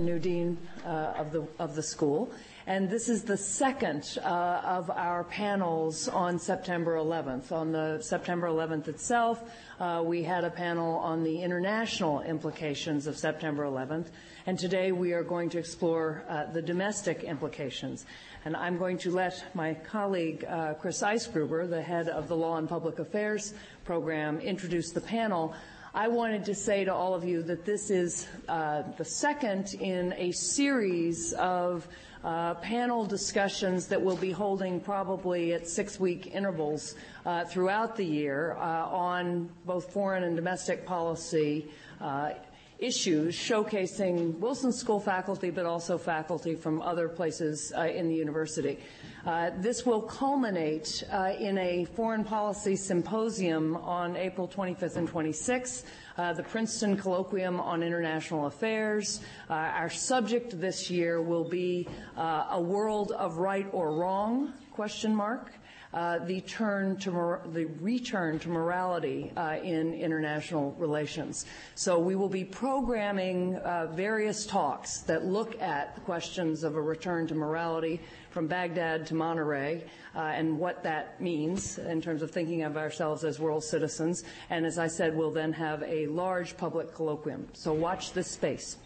the new dean uh, of the of the school, and this is the second uh, of our panels on September 11th. On the September 11th itself, uh, we had a panel on the international implications of September 11th, and today we are going to explore uh, the domestic implications. And I'm going to let my colleague uh, Chris Eisgruber, the head of the Law and Public Affairs program, introduce the panel. I wanted to say to all of you that this is uh, the second in a series of uh, panel discussions that we'll be holding probably at six-week intervals uh, throughout the year uh, on both foreign and domestic policy uh, issues showcasing Wilson School faculty, but also faculty from other places uh, in the university. Uh, this will culminate uh, in a foreign policy symposium on April 25th and 26th, uh, the Princeton Colloquium on International Affairs. Uh, our subject this year will be uh, a world of right or wrong, question mark. Uh, the turn to the return to morality uh, in international relations. So we will be programming uh, various talks that look at the questions of a return to morality from Baghdad to Monterrey and what that means in terms of thinking of ourselves as world citizens. And as I said, we'll then have a large public colloquium. So watch this space.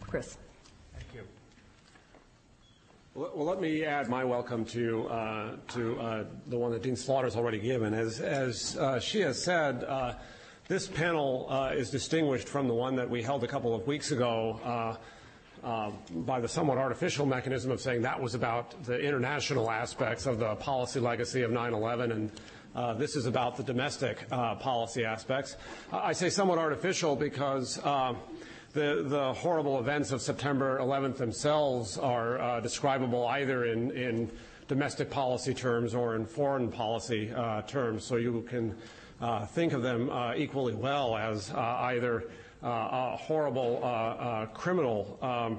Chris. Well, let me add my welcome to uh, to uh, the one that Dean Slaughter has already given. As as uh, she has said, uh, this panel uh, is distinguished from the one that we held a couple of weeks ago uh, by the somewhat artificial mechanism of saying that was about the international aspects of the policy legacy of 9/11 and. Uh, this is about the domestic uh, policy aspects. I say somewhat artificial because the, the horrible events of September 11th themselves are uh, describable either in, in domestic policy terms or in foreign policy uh, terms. So you can uh, think of them uh, equally well as uh, either uh, a horrible criminal um,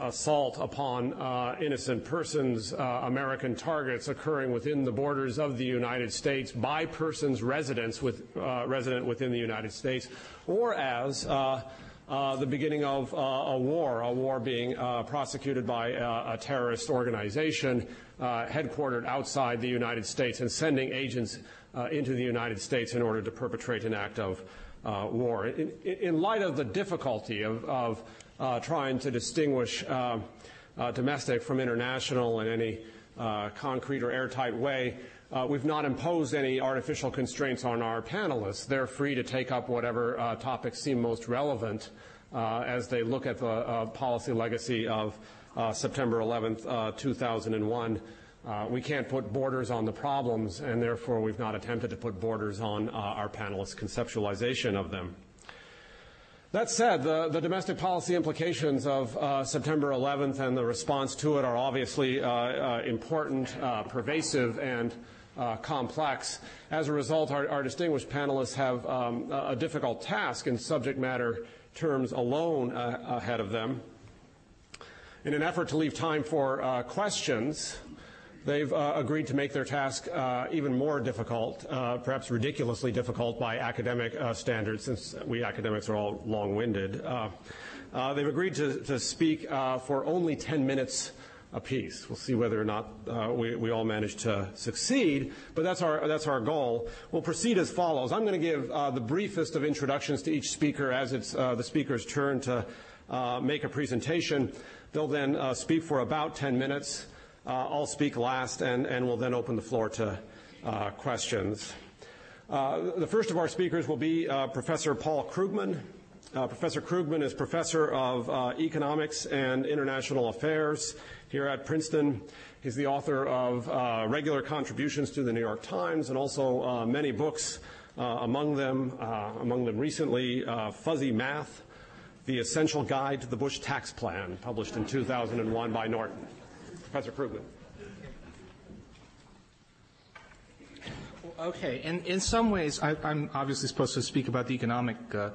assault upon innocent persons, American targets occurring within the borders of the United States by persons residents with, resident within the United States, or as the beginning of uh, a war, a war being uh, prosecuted by uh, a terrorist organization uh, headquartered outside the United States and sending agents uh, into the United States in order to perpetrate an act of war. In, light of the difficulty of, trying to distinguish domestic from international in any concrete or airtight way, uh, we've not imposed any artificial constraints on our panelists. They're free to take up whatever uh, topics seem most relevant uh, as they look at the uh, policy legacy of uh, September 11th, uh, 2001. we can't put borders on the problems, and therefore we've not attempted to put borders on our panelists' conceptualization of them. That said, the, domestic policy implications of uh, September 11th and the response to it are obviously uh, uh, important, pervasive, and uh, complex. As a result, our, our distinguished panelists have um, a difficult task in subject matter terms alone uh, ahead of them. In an effort to leave time for uh, questions, they've uh, agreed to make their task uh, even more difficult, uh, perhaps ridiculously difficult by academic standards, since we academics are all long winded. they've agreed to, to speak for only 10 minutes apiece. We'll see whether or not uh, we, we, all manage to succeed, but that's our, that's our goal. We'll proceed as follows. I'm going to give uh, the briefest of introductions to each speaker as it's uh, the speaker's turn to uh, make a presentation. They'll then uh, speak for about 10 minutes. Uh, I'll speak last, and, and we'll then open the floor to questions. the first of our speakers will be Professor Paul Krugman. Professor Krugman is professor of economics and international affairs here at Princeton. He's the author of uh, regular contributions to the New York Times and also uh, many books, uh, among them, uh, among them recently, uh, Fuzzy Math, The Essential Guide to the Bush Tax Plan, published in 2001 by Norton. Professor Krugman. Okay, and in some ways, I, am obviously supposed to speak about the economic uh,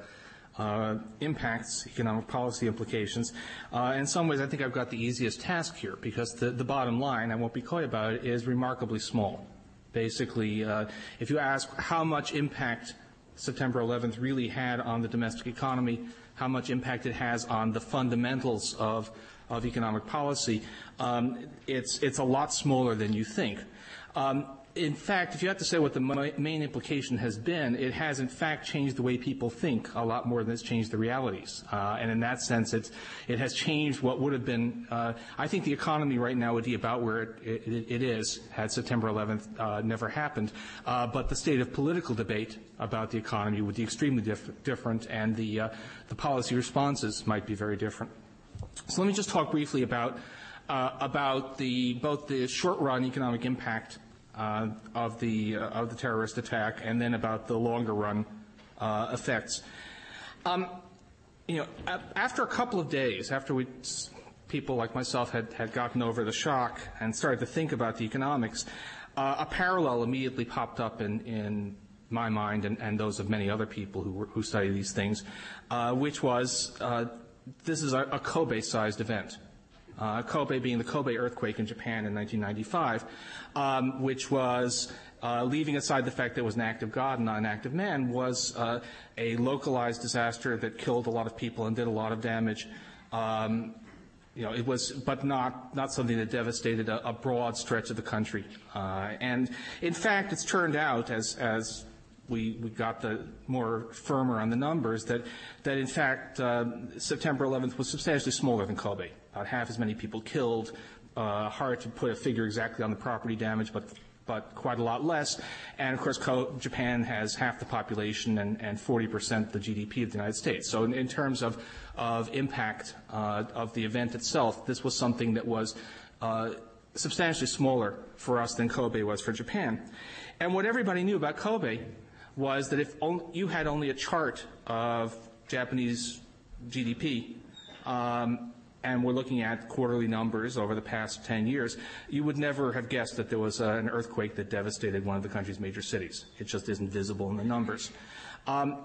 impacts, economic policy implications. Uh, in some ways, I think I've got the easiest task here because the, the bottom line, I won't be coy about it, is remarkably small. Basically, uh, if you ask how much impact September 11th really had on the domestic economy, how much impact it has on the fundamentals of, of economic policy, um, it's, it's a lot smaller than you think. Um, in fact, if you have to say what the main implication has been, it has in fact changed the way people think a lot more than it's changed the realities. Uh, and in that sense, it's, it has changed what would have been. Uh, I think the economy right now would be about where it, it, it is had September 11th uh, never happened. Uh, but the state of political debate about the economy would be extremely diff- different, and the uh, the policy responses might be very different. So let me just talk briefly about. Uh, about the, both the short-run economic impact uh, of the uh, of the terrorist attack, and then about the longer run uh, effects. Um, you know, after a couple of days, after we people like myself had, had gotten over the shock and started to think about the economics, uh, a parallel immediately popped up in, in my mind and, and those of many other people who, who study these things, uh, which was uh, this is a, a Kobe-sized event uh, Kobe being the Kobe earthquake in Japan in 1995, um, which was, uh, leaving aside the fact that it was an act of God and not an act of man, was uh, a localized disaster that killed a lot of people and did a lot of damage. Um, you know, it was, but not, not something that devastated a, a broad stretch of the country. Uh, and in fact, it's turned out, as, as we, we got the more firmer on the numbers, that, that in fact, uh, September 11th was substantially smaller than Kobe about half as many people killed. Uh, hard to put a figure exactly on the property damage, but but quite a lot less. And of course, Japan has half the population and, and 40% the GDP of the United States. So in, in terms of, of impact uh, of the event itself, this was something that was uh, substantially smaller for us than Kobe was for Japan. And what everybody knew about Kobe was that if you had only a chart of Japanese GDP, um, and we're looking at quarterly numbers over the past 10 years, you would never have guessed that there was uh, an earthquake that devastated one of the country's major cities. It just isn't visible in the numbers. Um,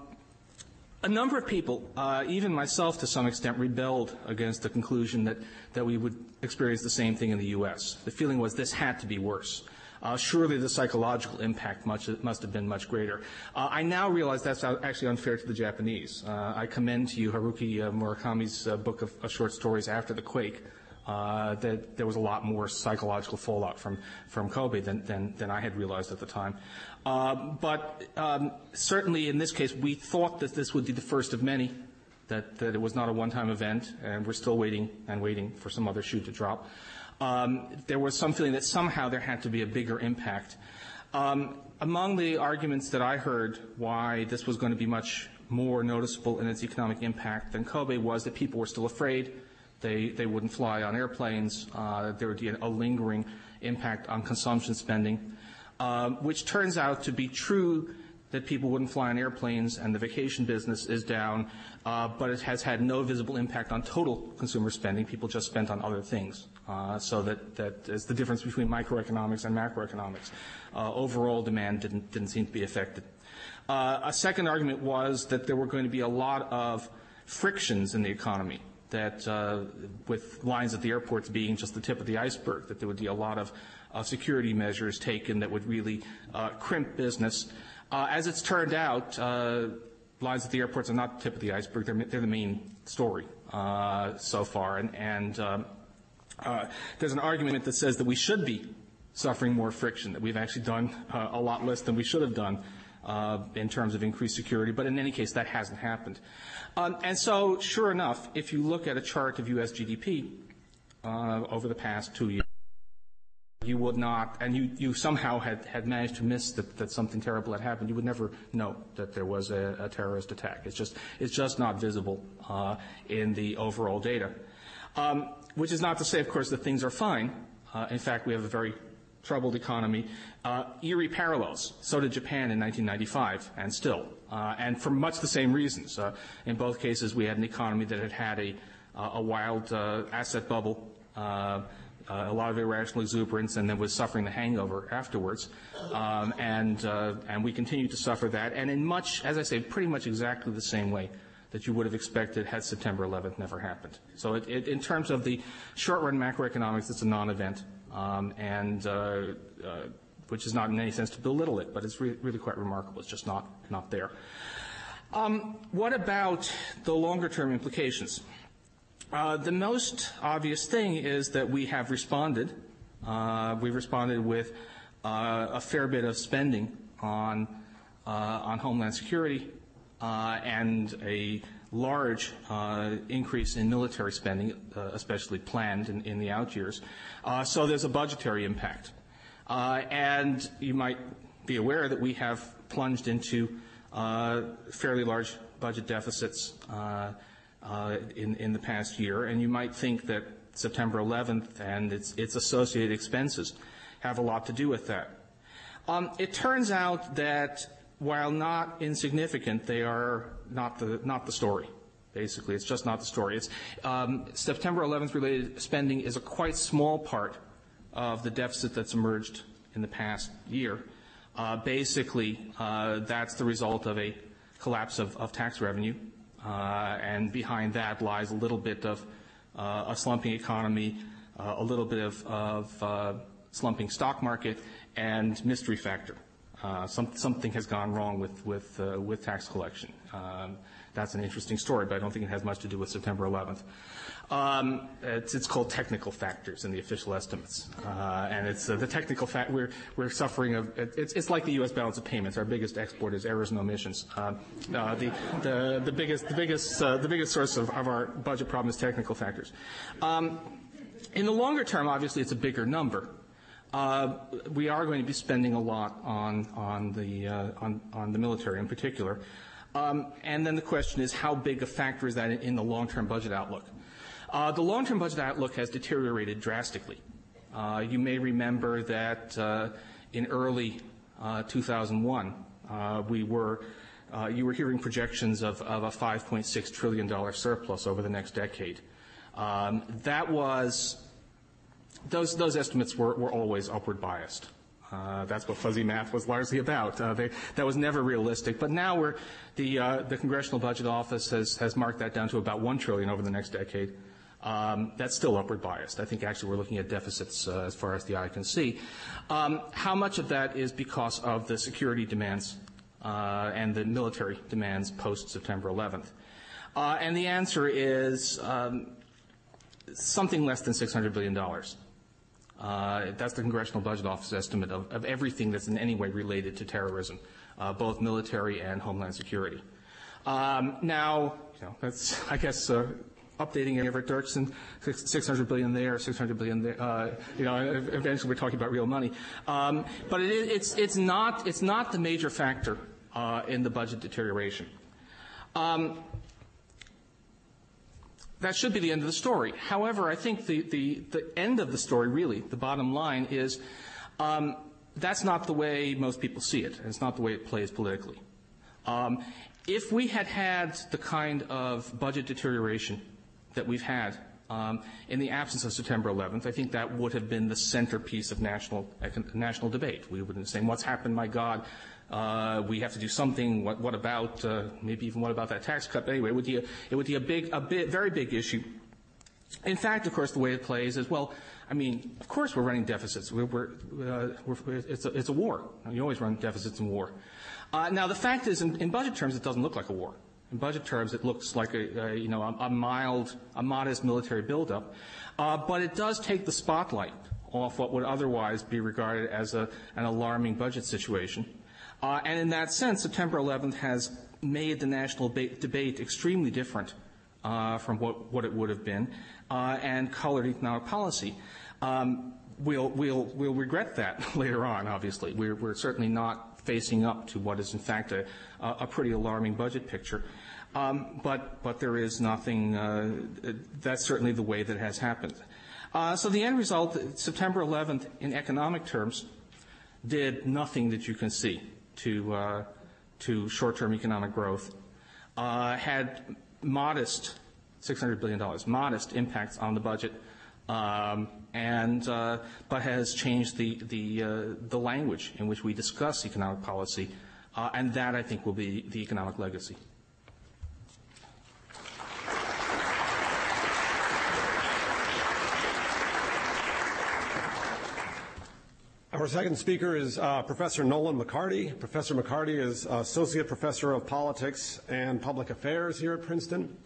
a number of people, uh, even myself to some extent, rebelled against the conclusion that, that we would experience the same thing in the U.S. The feeling was this had to be worse. Uh, surely the psychological impact much, must have been much greater. Uh, I now realize that's actually unfair to the Japanese. Uh, I commend to you Haruki uh, Murakami's uh, book of, short stories after the quake. Uh, that there was a lot more psychological fallout from, from Kobe than, than, than I had realized at the time. but um, certainly in this case, we thought that this would be the first of many, that, that it was not a one-time event, and we're still waiting and waiting for some other shoe to drop um, there was some feeling that somehow there had to be a bigger impact. Um, among the arguments that I heard why this was going to be much more noticeable in its economic impact than Kobe was that people were still afraid. They, they wouldn't fly on airplanes. Uh, there would be a lingering impact on consumption spending, um, which turns out to be true that people wouldn't fly on airplanes and the vacation business is down, uh, but it has had no visible impact on total consumer spending. People just spent on other things. Uh, so that, that is the difference between microeconomics and macroeconomics. Uh, overall demand didn't, didn't seem to be affected. Uh, a second argument was that there were going to be a lot of frictions in the economy that uh, with lines at the airports being just the tip of the iceberg, that there would be a lot of uh, security measures taken that would really uh, crimp business. Uh, as it's turned out, uh, lines at the airports are not the tip of the iceberg. They're, they're the main story uh, so far. And, and um, uh, there's an argument that says that we should be suffering more friction, that we've actually done uh, a lot less than we should have done uh, in terms of increased security. But in any case, that hasn't happened. Um, and so, sure enough, if you look at a chart of U.S. GDP over the past two years, you would not, and you, you somehow had, had managed to miss that, that something terrible had happened, you would never know that there was a, a terrorist attack. It's just, it's just not visible uh, in the overall data. Um, which is not to say, of course, that things are fine. Uh, in fact, we have a very troubled economy. Uh, eerie parallels. So did Japan in 1995, and still, uh, and for much the same reasons. Uh, in both cases, we had an economy that had had a, uh, a wild uh, asset bubble uh, a lot of irrational exuberance, and then was suffering the hangover afterwards. Um, and, uh, and we continue to suffer that, and in much, as I say, pretty much exactly the same way that you would have expected had September 11th never happened. So it, it, in terms of the short-run macroeconomics, it's a non-event. Um, and uh, uh which is not in any sense to belittle it, but it's re- really quite remarkable. It's just not, not there. Um, what about the longer term implications? Uh, the most obvious thing is that we have responded. Uh, we've responded with uh, a fair bit of spending on, uh, on Homeland Security uh, and a large increase in military spending, especially planned in, in, the out years. so there's a budgetary impact. and you might be aware that we have plunged into fairly large budget deficits uh, in, in the past year, and you might think that September 11th and its, its associated expenses have a lot to do with that. Um, it turns out that while not insignificant, they are not the, not the story. Basically, it's just not the story. Um, September 11th related spending is a quite small part of the deficit that's emerged in the past year. Uh, basically, uh, that's the result of a collapse of, of tax revenue and behind that lies a little bit of uh, a slumping economy, uh, a little bit of slumping stock market, and mystery factor. Something has gone wrong with tax collection. Um, that's an interesting story, but I don't think it has much to do with September 11th. Um, it's, it's, called technical factors in the official estimates, uh, and it's uh, the technical fact we're we're suffering of. It's, it's like the U.S. balance of payments. Our biggest export is errors and omissions. Uh, uh the, the the biggest the biggest uh, the biggest source of, of our budget problem is technical factors. Um, in the longer term, obviously, it's a bigger number. Uh, we are going to be spending a lot on on the on on the military in particular. Um, and then the question is, how big a factor is that in the long-term budget outlook? Uh, the long-term budget outlook has deteriorated drastically. Uh, you may remember that uh, in early 2001, we were you were hearing projections of, of a $5.6 trillion surplus over the next decade. Um, that was those those estimates were, were always upward biased. Uh, that's what fuzzy math was largely about. Uh, they, that was never realistic. But now the, uh, the Congressional Budget Office has, has marked that down to about 1 trillion over the next decade. Um, that's still upward biased. I think actually we're looking at deficits uh, as far as the eye can see. Um, how much of that is because of the security demands uh, and the military demands post September 11th? Uh, and the answer is um, something less than $600 billion. That's the Congressional Budget Office estimate of, of, everything that's in any way related to terrorism, both military and homeland security. Now, you know, that's, I guess, updating Everett Dirksen, 600 billion there, 600 billion there. Uh, you know, eventually we're talking about real money. Um, but it, it's, it's, not, it's not the major factor uh, in the budget deterioration. Um, that should be the end of the story. However, I think the, the, the end of the story, really, the bottom line, is um, that's not the way most people see it. It's not the way it plays politically. Um, if we had had the kind of budget deterioration that we've had um, in the absence of September 11th, I think that would have been the centerpiece of national national debate. We would have been saying, "What's happened? My God, uh, we have to do something. What, what about uh, maybe even what about that tax cut?" But anyway, it would be a, it would be a big, a bit, very big issue. In fact, of course, the way it plays is well. I mean, of course, we're running deficits. We're, we're, uh, we're, it's, a, it's, a, war. You always run deficits in war. Uh, now, the fact is, in, in budget terms, it doesn't look like a war. In budget terms, it looks like a, a you know, a, a, mild, a modest military buildup. Uh, but it does take the spotlight off what would otherwise be regarded as a, an alarming budget situation. Uh, and in that sense, September 11th has made the national ba- debate extremely different uh, from what, what it would have been uh, and colored economic policy. Um, we'll, we'll, we'll regret that later on, obviously. We're, we're certainly not facing up to what is, in fact, a, a pretty alarming budget picture. Um, but, but there is nothing, uh, that's certainly the way that has happened. Uh, so the end result, September 11th, in economic terms, did nothing that you can see to, uh, to short-term economic growth, uh, had modest, $600 billion, modest impacts on the budget, um, and, uh, but has changed the, the, uh, the language in which we discuss economic policy, and that, I think, will be the economic legacy. Our second speaker is uh, Professor Nolan McCarty. Professor McCarty is Associate Professor of Politics and Public Affairs here at Princeton.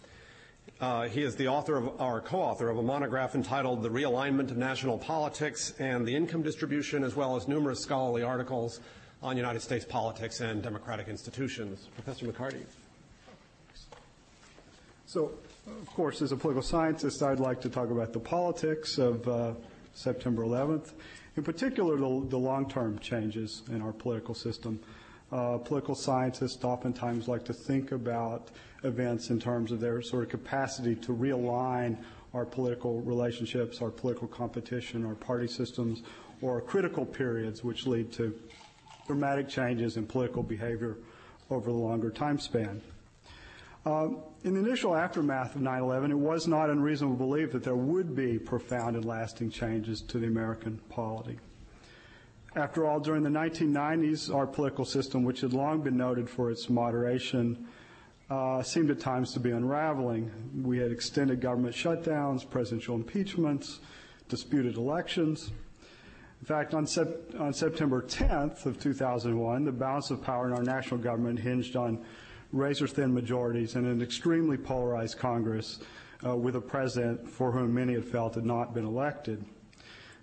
Uh, he is the author of, or co-author of a monograph entitled The Realignment of National Politics and the Income Distribution, as well as numerous scholarly articles on United States politics and democratic institutions. Professor McCarty. So, of course, as a political scientist, I'd like to talk about the politics of uh, September 11th in particular, the, the long-term changes in our political system. Uh, political scientists oftentimes like to think about events in terms of their sort of capacity to realign our political relationships, our political competition, our party systems, or critical periods which lead to dramatic changes in political behavior over the longer time span. Um, in the initial aftermath of 9/11, it was not unreasonable to believe that there would be profound and lasting changes to the American polity. After all, during the 1990s, our political system, which had long been noted for its moderation, seemed at times to be unraveling. We had extended government shutdowns, presidential impeachments, disputed elections. In fact, on, sep- on September 10th of 2001, the balance of power in our national government hinged on razor thin majorities and an extremely polarized Congress uh, with a president for whom many had felt had not been elected.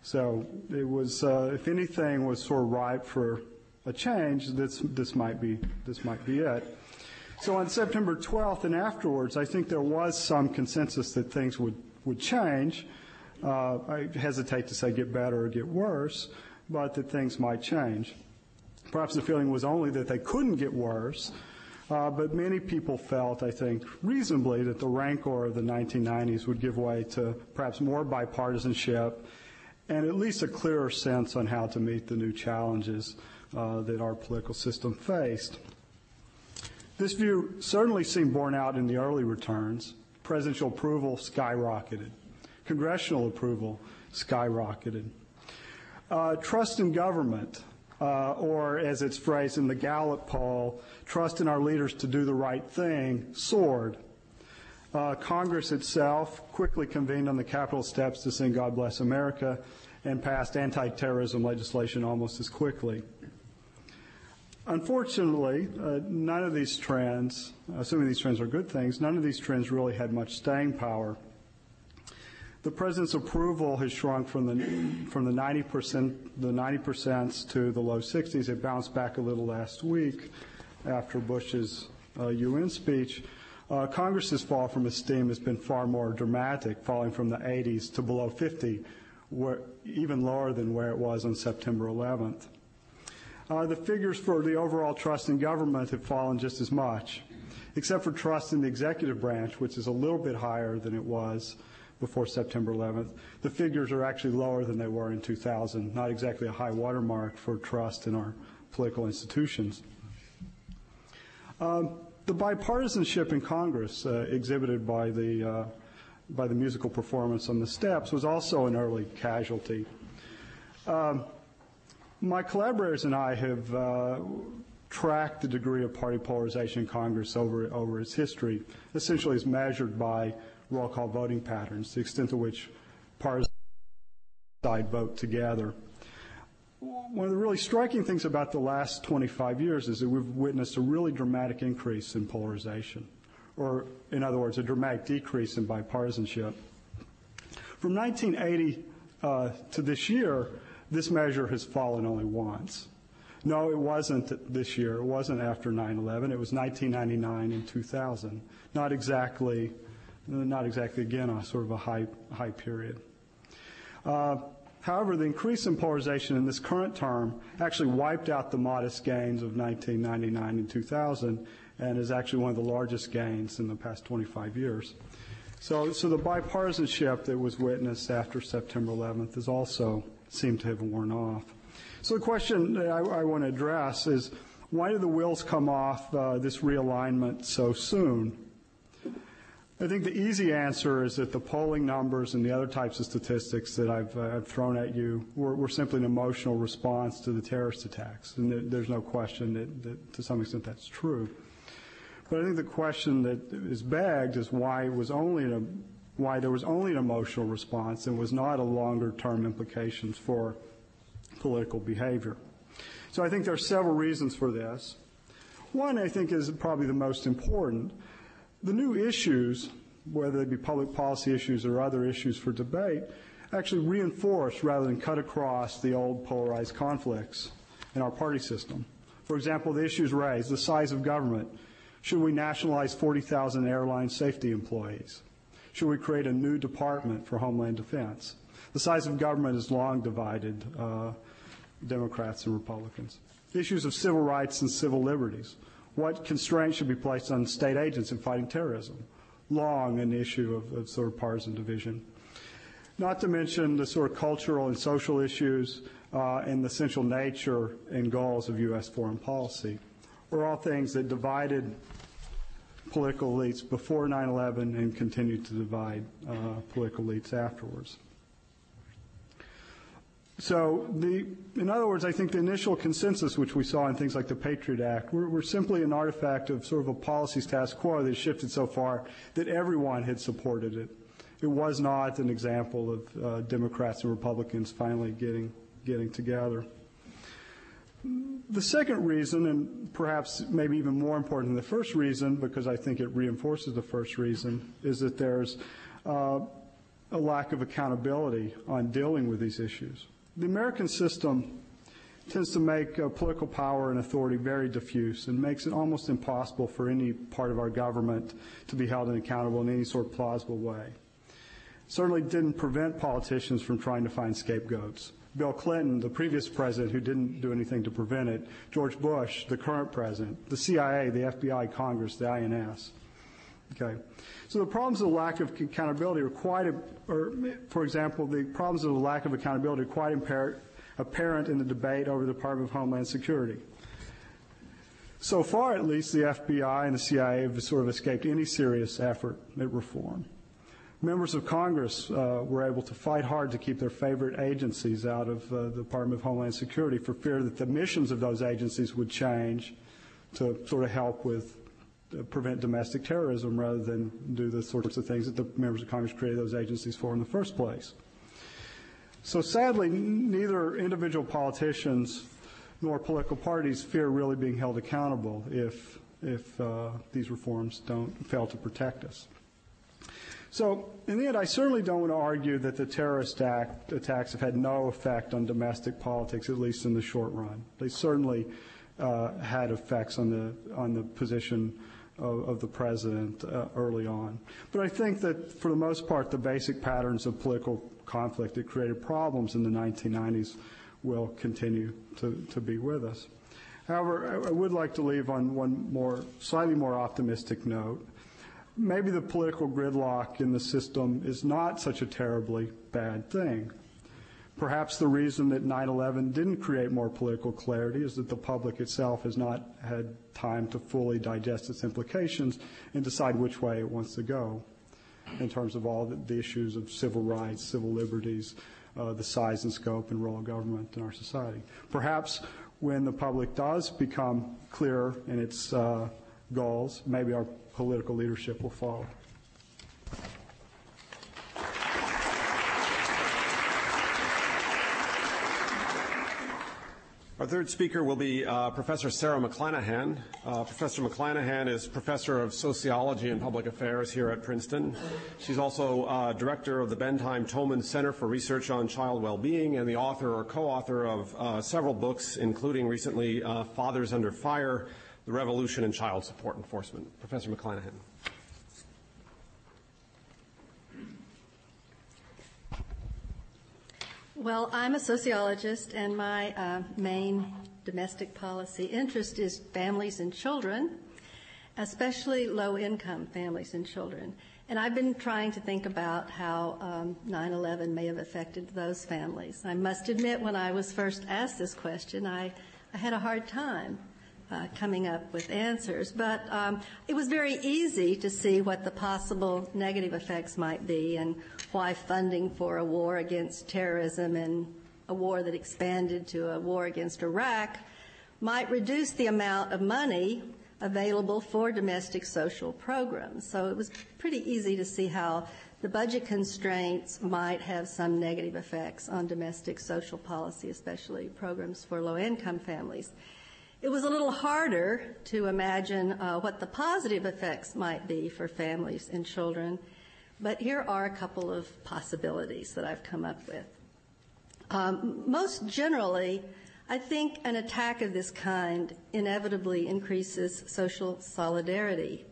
So it was, uh, if anything, was sort of ripe for a change. This this might be this might be it. So on September 12th and afterwards, I think there was some consensus that things would would change. Uh, I hesitate to say get better or get worse, but that things might change. Perhaps the feeling was only that they couldn't get worse, uh, but many people felt, I think, reasonably, that the rancor of the 1990s would give way to perhaps more bipartisanship and at least a clearer sense on how to meet the new challenges uh, that our political system faced. This view certainly seemed borne out in the early returns. Presidential approval skyrocketed. Congressional approval skyrocketed. Uh, trust in government uh, or as it's phrased in the Gallup poll, trust in our leaders to do the right thing, soared. Uh, Congress itself quickly convened on the Capitol steps to sing God Bless America and passed anti terrorism legislation almost as quickly. Unfortunately, uh, none of these trends, assuming these trends are good things, none of these trends really had much staying power. The president's approval has shrunk from the from the 90 percent the 90 percent to the low 60s. It bounced back a little last week after Bush's uh, UN speech. Uh, Congress's fall from esteem has been far more dramatic, falling from the 80s to below 50, where, even lower than where it was on September 11th. Uh, the figures for the overall trust in government have fallen just as much, except for trust in the executive branch, which is a little bit higher than it was before September 11th. The figures are actually lower than they were in 2000, not exactly a high watermark for trust in our political institutions. Um, the bipartisanship in Congress uh, exhibited by the, uh, by the musical performance on the steps was also an early casualty. Um, my collaborators and I have uh, tracked the degree of party polarization in Congress over, over its history, essentially as measured by roll call voting patterns, the extent to which parties vote together. One of the really striking things about the last 25 years is that we've witnessed a really dramatic increase in polarization, or in other words, a dramatic decrease in bipartisanship. From 1980 uh, to this year, this measure has fallen only once. No, it wasn't this year. It wasn't after 9 11. It was 1999 and 2000. Not exactly not exactly, again, a sort of a high, high period. Uh, however, the increase in polarization in this current term actually wiped out the modest gains of 1999 and 2000 and is actually one of the largest gains in the past 25 years. So, so the bipartisanship that was witnessed after September 11th is also seemed to have worn off. So the question I, I want to address is why did the wheels come off uh, this realignment so soon? I think the easy answer is that the polling numbers and the other types of statistics that I've, uh, I've thrown at you were, were, simply an emotional response to the terrorist attacks. And there, there's no question that, that, to some extent, that's true. But I think the question that is begged is why it was only an, why there was only an emotional response and was not a longer term implications for political behavior. So I think there are several reasons for this. One, I think, is probably the most important. The new issues, whether they be public policy issues or other issues for debate, actually reinforce rather than cut across the old polarized conflicts in our party system. For example, the issues raised the size of government. Should we nationalize 40,000 airline safety employees? Should we create a new department for Homeland Defense? The size of government has long divided uh, Democrats and Republicans. Issues of civil rights and civil liberties. What constraints should be placed on state agents in fighting terrorism? Long an issue of, of sort of partisan division. Not to mention the sort of cultural and social issues uh, and the essential nature and goals of U.S. foreign policy were all things that divided political elites before 9-11 and continued to divide uh, political elites afterwards. So, the, in other words, I think the initial consensus which we saw in things like the Patriot Act were, were, simply an artifact of sort of a policy status quo that shifted so far that everyone had supported it. It was not an example of uh, Democrats and Republicans finally getting getting together. The second reason, and perhaps maybe even more important than the first reason, because I think it reinforces the first reason, is that there's uh, a lack of accountability on dealing with these issues. The American system tends to make uh, political power and authority very diffuse and makes it almost impossible for any part of our government to be held accountable in any sort of plausible way. Certainly didn't prevent politicians from trying to find scapegoats. Bill Clinton, the previous president who didn't do anything to prevent it, George Bush, the current president, the CIA, the FBI, Congress, the INS. Okay. So the problems of the lack of accountability are quite, or for example, the problems of the lack of accountability are quite apparent in the debate over the Department of Homeland Security. So far, at least, the FBI and the CIA have sort of escaped any serious effort at reform. Members of Congress uh, were able to fight hard to keep their favorite agencies out of uh, the Department of Homeland Security for fear that the missions of those agencies would change to sort of help with uh, prevent domestic terrorism rather than do the sorts of things that the members of Congress created those agencies for in the first place. So sadly, neither individual politicians nor political parties fear really being held accountable if if uh, these reforms don't fail to protect us. So, in the end, I certainly don't want to argue that the terrorist act attacks have had no effect on domestic politics, at least in the short run. They certainly uh, had effects on the on the position of, of the president uh, early on. But I think that for the most part, the basic patterns of political conflict that created problems in the 1990s will continue to, to be with us. However, I would like to leave on one more, slightly more optimistic note maybe the political gridlock in the system is not such a terribly bad thing. Perhaps the reason that 9/11 didn't create more political clarity is that the public itself has not had time to fully digest its implications and decide which way it wants to go in terms of all the issues of civil rights, civil liberties, uh, the size and scope and role of government in our society. Perhaps when the public does become clearer in its uh, goals, maybe our political leadership will follow. Our third speaker will be uh, Professor Sara McLanahan. Uh, professor McLanahan is Professor of Sociology and Public Affairs here at Princeton. She's also uh, Director of the Bendheim Thoman Center for Research on Child Well-Being and the author or co-author of uh, several books, including recently uh, Fathers Under Fire, the revolution in child support enforcement. Professor McLanahan. Well, I'm a sociologist, and my uh, main domestic policy interest is families and children, especially low income families and children. And I've been trying to think about how um, 9 11 may have affected those families. I must admit, when I was first asked this question, I, I had a hard time uh, coming up with answers. But um, it was very easy to see what the possible negative effects might be and why funding for a war against terrorism and a war that expanded to a war against Iraq might reduce the amount of money available for domestic social programs. So it was pretty easy to see how the budget constraints might have some negative effects on domestic social policy, especially programs for low income families. It was a little harder to imagine uh, what the positive effects might be for families and children, but here are a couple of possibilities that I've come up with. Um, most generally, I think an attack of this kind inevitably increases social solidarity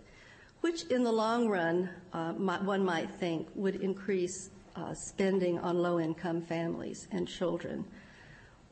which in the long run, uh, might, one might think would increase uh, spending on low income families and children.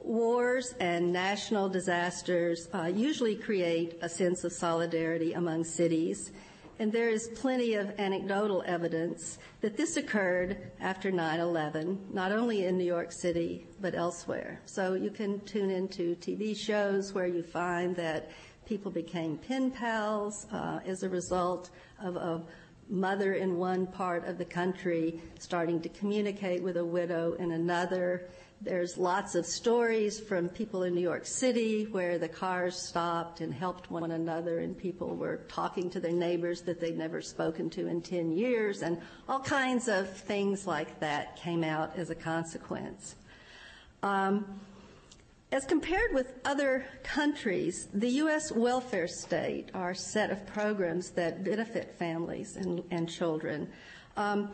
Wars and national disasters uh, usually create a sense of solidarity among cities, and there is plenty of anecdotal evidence that this occurred after 9 11, not only in New York City, but elsewhere. So you can tune into TV shows where you find that People became pen pals uh, as a result of a mother in one part of the country starting to communicate with a widow in another. There's lots of stories from people in New York City where the cars stopped and helped one another, and people were talking to their neighbors that they'd never spoken to in 10 years, and all kinds of things like that came out as a consequence. Um, as compared with other countries, the U.S. welfare state, our set of programs that benefit families and, and children, um,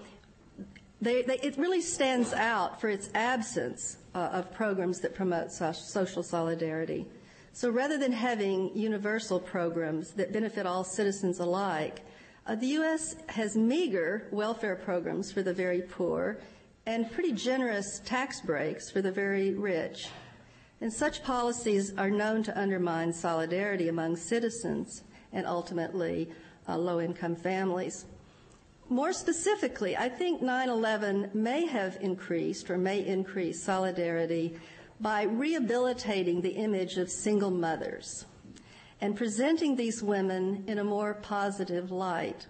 they, they, it really stands out for its absence uh, of programs that promote so- social solidarity. So rather than having universal programs that benefit all citizens alike, uh, the U.S. has meager welfare programs for the very poor and pretty generous tax breaks for the very rich. And such policies are known to undermine solidarity among citizens and ultimately uh, low income families. More specifically, I think 9 11 may have increased or may increase solidarity by rehabilitating the image of single mothers and presenting these women in a more positive light.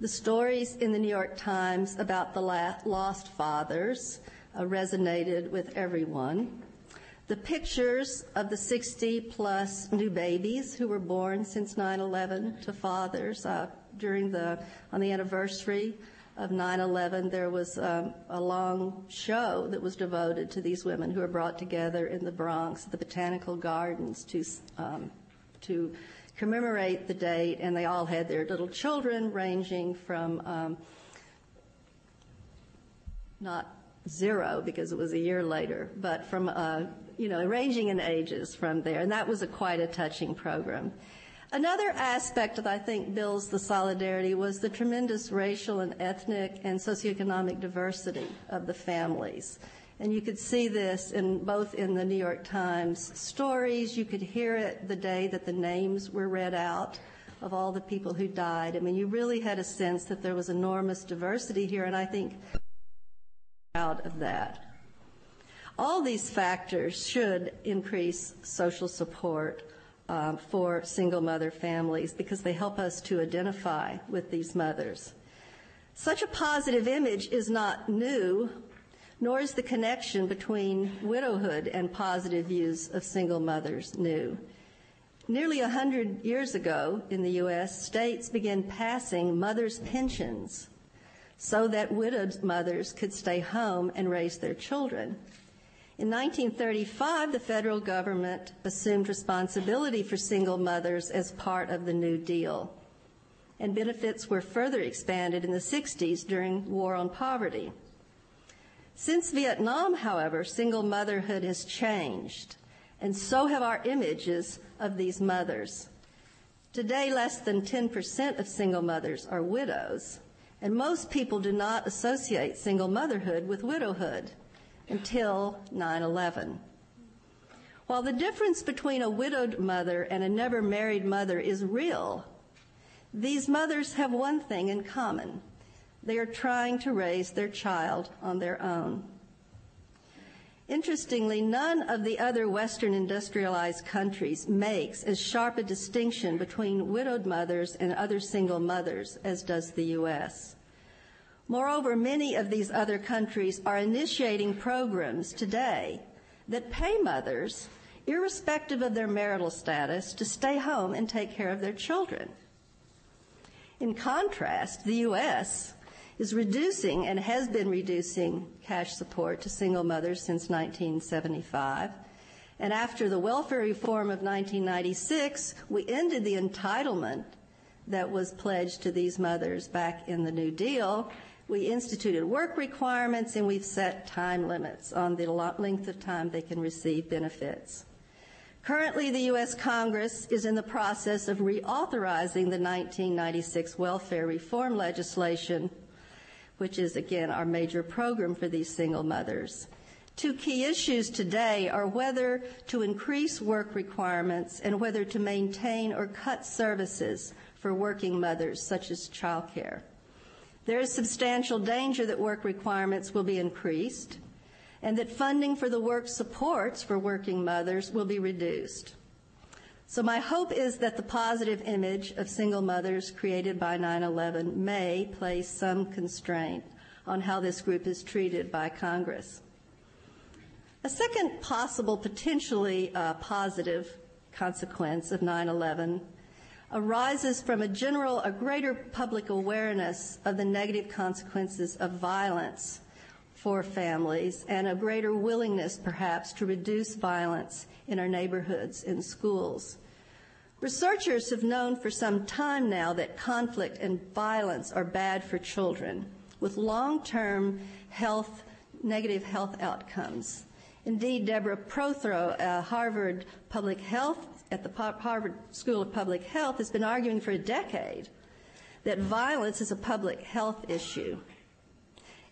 The stories in the New York Times about the lost fathers uh, resonated with everyone. The pictures of the 60 plus new babies who were born since 9/11 to fathers uh, during the on the anniversary of 9/11, there was um, a long show that was devoted to these women who were brought together in the Bronx, the Botanical Gardens, to um, to commemorate the date, and they all had their little children, ranging from um, not zero because it was a year later, but from uh, you know, ranging in ages from there. And that was a quite a touching program. Another aspect that I think builds the solidarity was the tremendous racial and ethnic and socioeconomic diversity of the families. And you could see this in both in the New York Times stories. You could hear it the day that the names were read out of all the people who died. I mean, you really had a sense that there was enormous diversity here, and I think proud of that. All these factors should increase social support uh, for single mother families because they help us to identify with these mothers. Such a positive image is not new, nor is the connection between widowhood and positive views of single mothers new. Nearly a hundred years ago in the U.S., states began passing mothers' pensions so that widowed mothers could stay home and raise their children. In 1935, the federal government assumed responsibility for single mothers as part of the New Deal. And benefits were further expanded in the 60s during War on Poverty. Since Vietnam, however, single motherhood has changed, and so have our images of these mothers. Today, less than 10% of single mothers are widows, and most people do not associate single motherhood with widowhood until 9 11. While the difference between a widowed mother and a never married mother is real, these mothers have one thing in common. They are trying to raise their child on their own. Interestingly, none of the other Western industrialized countries makes as sharp a distinction between widowed mothers and other single mothers as does the U.S. Moreover, many of these other countries are initiating programs today that pay mothers, irrespective of their marital status, to stay home and take care of their children. In contrast, the U.S. is reducing and has been reducing cash support to single mothers since 1975. And after the welfare reform of 1996, we ended the entitlement that was pledged to these mothers back in the New Deal. We instituted work requirements and we've set time limits on the length of time they can receive benefits. Currently, the U.S. Congress is in the process of reauthorizing the 1996 welfare reform legislation, which is, again, our major program for these single mothers. Two key issues today are whether to increase work requirements and whether to maintain or cut services for working mothers, such as childcare. There is substantial danger that work requirements will be increased and that funding for the work supports for working mothers will be reduced. So my hope is that the positive image of single mothers created by 9-11 may place some constraint on how this group is treated by Congress. A second possible, potentially uh, positive consequence of 9-11 arises from a general, a greater public awareness of the negative consequences of violence for families and a greater willingness, perhaps, to reduce violence in our neighborhoods and schools. Researchers have known for some time now that conflict and violence are bad for children with long-term health, negative health outcomes. Indeed, Deborah Prothrow, a Harvard public health at the Harvard School of Public Health, has been arguing for a decade that violence is a public health issue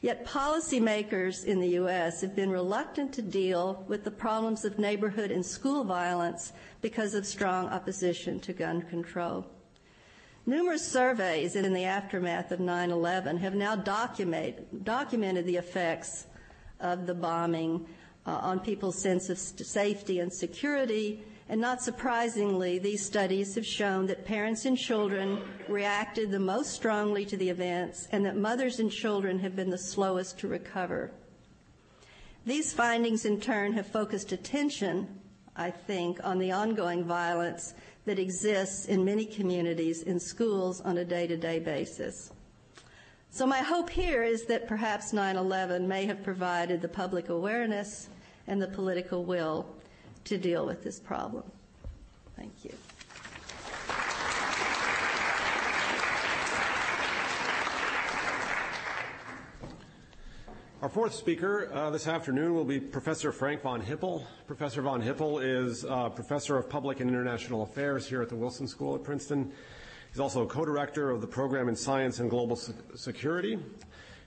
Yet policymakers in the U.S. have been reluctant to deal with the problems of neighborhood and school violence because of strong opposition to gun control. Numerous surveys in the aftermath of 9-11 have now document, documented the effects of the bombing uh, on people's sense of safety and security and not surprisingly, these studies have shown that parents and children reacted the most strongly to the events and that mothers and children have been the slowest to recover. These findings in turn have focused attention, I think, on the ongoing violence that exists in many communities in schools on a day-to-day basis. So my hope here is that perhaps 9-11 may have provided the public awareness and the political will to deal with this problem. Thank you. Our fourth speaker uh, this afternoon will be Professor Frank von Hippel. Professor von Hippel is uh, Professor of Public and International Affairs here at the Wilson School at Princeton. He's also co-director of the program in Science and Global Security.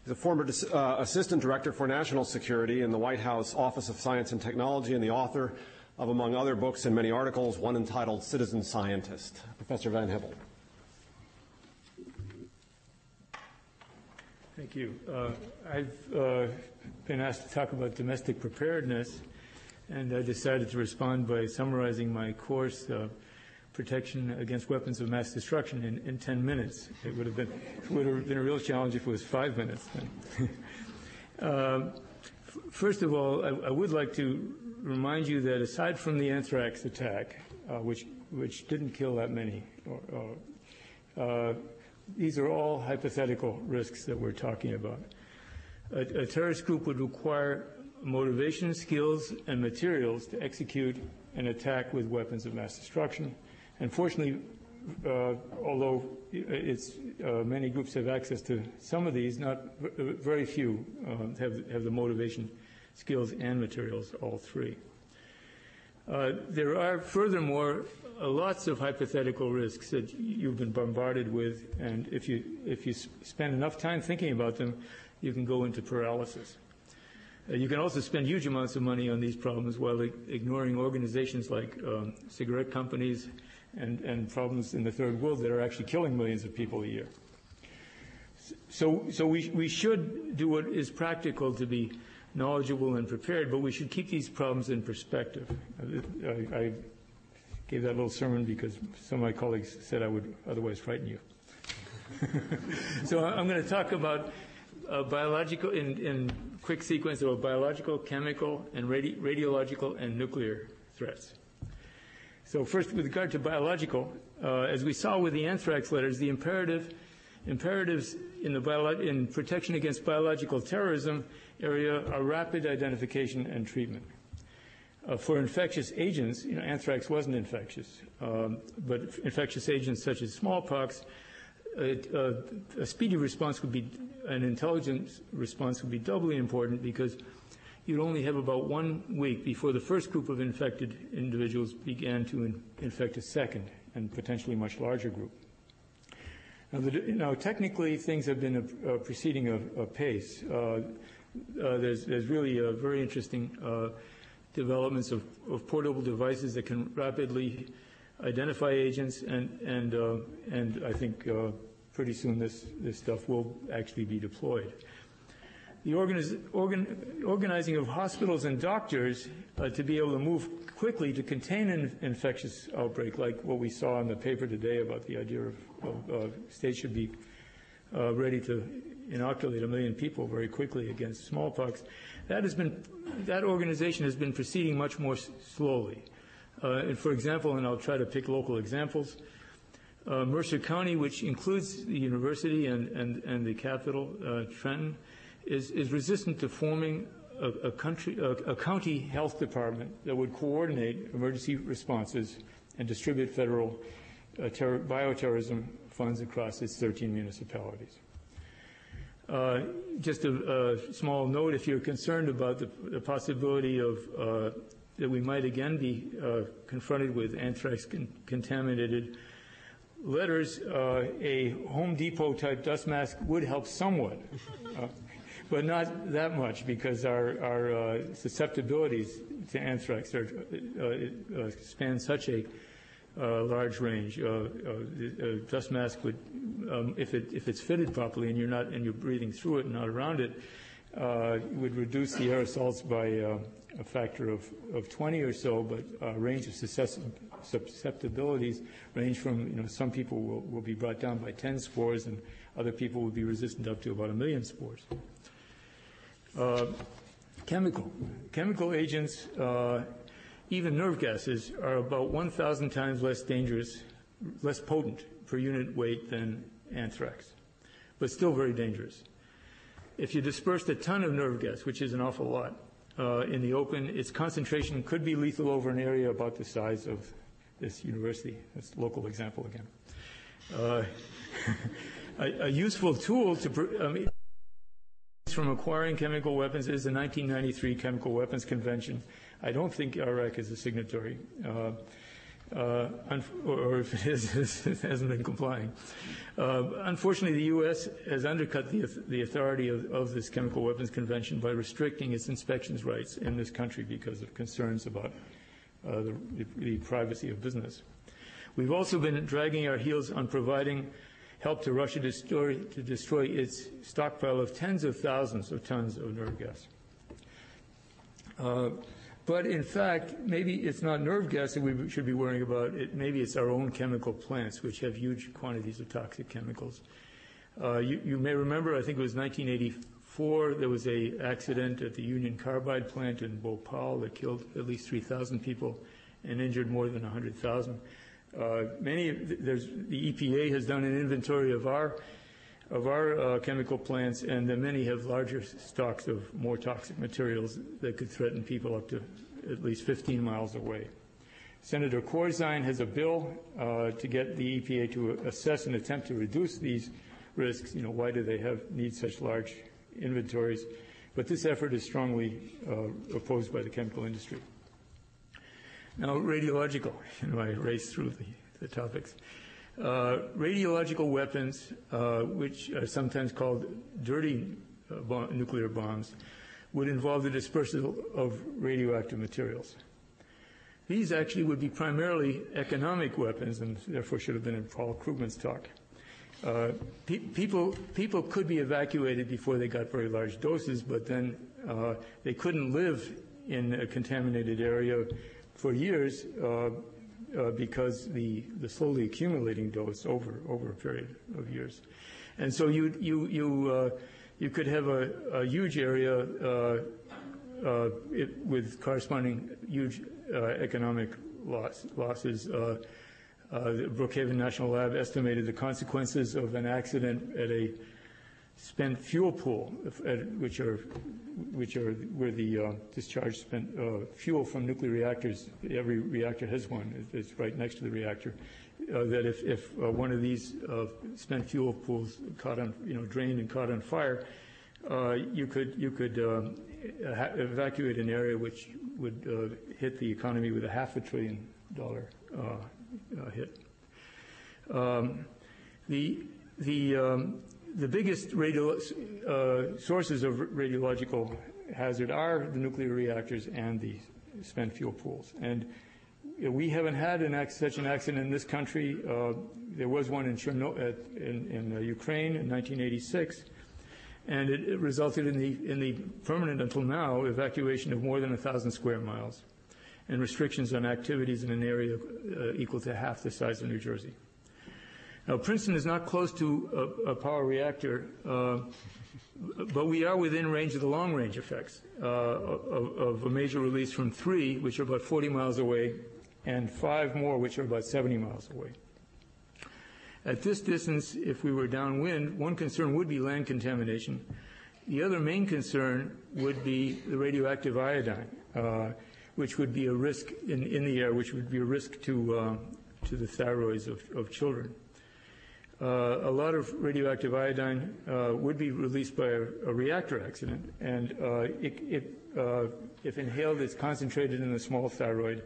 He's a former uh, Assistant Director for National Security in the White House Office of Science and Technology and the author of, among other books and many articles, one entitled Citizen Scientist. Professor Van Hippel. Thank you. Uh, I've uh, been asked to talk about domestic preparedness, and I decided to respond by summarizing my course, uh, Protection Against Weapons of Mass Destruction, in, in 10 minutes. It would have been, would have been a real challenge if it was five minutes. Um, first of all, I, I would like to remind you that aside from the anthrax attack, uh, which which didn't kill that many, uh, uh, these are all hypothetical risks that we're talking about. A, a, terrorist group would require motivation, skills, and materials to execute an attack with weapons of mass destruction. And fortunately, uh, although uh, many groups have access to some of these, not very few uh, have, have the motivation skills and materials, all three. Uh, there are, furthermore, uh, lots of hypothetical risks that you've been bombarded with, and if you, if you spend enough time thinking about them, you can go into paralysis. Uh, you can also spend huge amounts of money on these problems while ignoring organizations like um, cigarette companies and, and problems in the third world that are actually killing millions of people a year. So, so we, we should do what is practical to be knowledgeable and prepared, but we should keep these problems in perspective. I, I gave that little sermon because some of my colleagues said I would otherwise frighten you. so I'm going to talk about uh, biological, in, in, quick sequence, about biological, chemical, and radi- radiological and nuclear threats. So first, with regard to biological, uh, as we saw with the anthrax letters, the imperative Imperatives in, the bio- in protection against biological terrorism area are rapid identification and treatment. Uh, for infectious agents, you know, anthrax wasn't infectious, um, but infectious agents such as smallpox, uh, a speedy response would be, an intelligent response would be doubly important because you'd only have about one week before the first group of infected individuals began to in, infect a second and potentially much larger group. Now, the, now technically, things have been uh, proceeding apace. Uh, uh, there's, there's, really very interesting uh, developments of, of, portable devices that can rapidly identify agents, and and uh, and I think uh, pretty soon this this stuff will actually be deployed. The organiz, organ, organizing of hospitals and doctors uh, to be able to move quickly to contain an infectious outbreak, like what we saw in the paper today about the idea of, of uh, states should be uh, ready to inoculate a million people very quickly against smallpox. That has been that organization has been proceeding much more s- slowly. Uh, and for example, and I'll try to pick local examples. Uh, Mercer County, which includes the university and, and, and the capital, uh, Trenton, is, is resistant to forming a, a, country, a, a county health department that would coordinate emergency responses and distribute federal uh, terror, bioterrorism funds across its 13 municipalities. Uh, just a, a, small note if you're concerned about the, the possibility of uh, that we might again be uh, confronted with anthrax con- contaminated letters, uh, a Home Depot type dust mask would help somewhat. Uh, but not that much because our, our uh, susceptibilities to anthrax are, span such a uh, large range. Uh, uh, a dust mask would, um, if, it, if it's fitted properly and you're not and you're breathing through it and not around it, would reduce the aerosols by a factor of, of 20 or so. But a range of susceptibilities range from you know some people will, will be brought down by 10 spores and other people will be resistant up to about a million spores. Uh, chemical. Chemical agents, uh, even nerve gases, are about 1,000 times less dangerous, less potent per unit weight than anthrax, but still very dangerous. If you dispersed a ton of nerve gas, which is an awful lot, uh, in the open, its concentration could be lethal over an area about the size of this university. This local example again. Uh, a, a, useful tool to, I mean, from acquiring chemical weapons is the 1993 Chemical Weapons Convention. I don't think Iraq is a signatory, uh, uh, or if it is, it hasn't been complying. Uh, unfortunately, the U.S. has undercut the, the authority of, of, this Chemical Weapons Convention by restricting its inspections rights in this country because of concerns about uh, the, the privacy of business. We've also been dragging our heels on providing helped to Russia destroy, to destroy its stockpile of tens of thousands of tons of nerve gas. Uh, but in fact, maybe it's not nerve gas that we should be worrying about. It, maybe it's our own chemical plants, which have huge quantities of toxic chemicals. Uh, you, you, may remember, I think it was 1984, there was a accident at the Union Carbide plant in Bhopal that killed at least 3,000 people and injured more than 100,000. Uh, many the EPA has done an inventory of our of our uh, chemical plants, and many have larger stocks of more toxic materials that could threaten people up to at least 15 miles away. Senator Corzine has a bill uh, to get the EPA to assess and attempt to reduce these risks. You know, why do they have need such large inventories? But this effort is strongly uh, opposed by the chemical industry. Now, radiological, you know, I race through the, the topics. Uh, radiological weapons, uh, which are sometimes called dirty uh, nuclear bombs, would involve the dispersal of radioactive materials. These actually would be primarily economic weapons and therefore should have been in Paul Krugman's talk. Uh, pe- people, people could be evacuated before they got very large doses, but then uh, they couldn't live in a contaminated area for years uh, uh, because the, the slowly accumulating dose over, over a period of years. And so you, you, you, uh, you could have a, a huge area it, with corresponding huge economic loss, losses. Uh, the Brookhaven National Lab estimated the consequences of an accident at a spent fuel pool, which are which are where the uh, discharge spent uh, fuel from nuclear reactors. Every reactor has one. It's right next to the reactor. Uh, that if, if uh, one of these uh, spent fuel pools caught on, you know, drained and caught on fire, uh, you could you could evacuate an area which would hit the economy with a half a trillion dollar hit. Um, the the um, the biggest radio, uh, sources of radiological hazard are the nuclear reactors and the spent fuel pools. And we haven't had an, such an accident in this country. Uh, there was one in, Cherno- in, in uh, Ukraine in 1986, and it, it, resulted in the, in the permanent, until now, evacuation of more than 1,000 square miles and restrictions on activities in an area uh, equal to half the size of New Jersey. Now, Princeton is not close to a, a power reactor, uh, but we are within range of the long range effects uh, of, of, a major release from three, which are about 40 miles away, and five more, which are about 70 miles away. At this distance, if we were downwind, one concern would be land contamination. The other main concern would be the radioactive iodine, uh, which would be a risk in, in, the air, which would be a risk to, uh, to the thyroids of, of children. Uh, a lot of radioactive iodine uh, would be released by a, a reactor accident, and uh, it, it, if inhaled, it's concentrated in the small thyroid,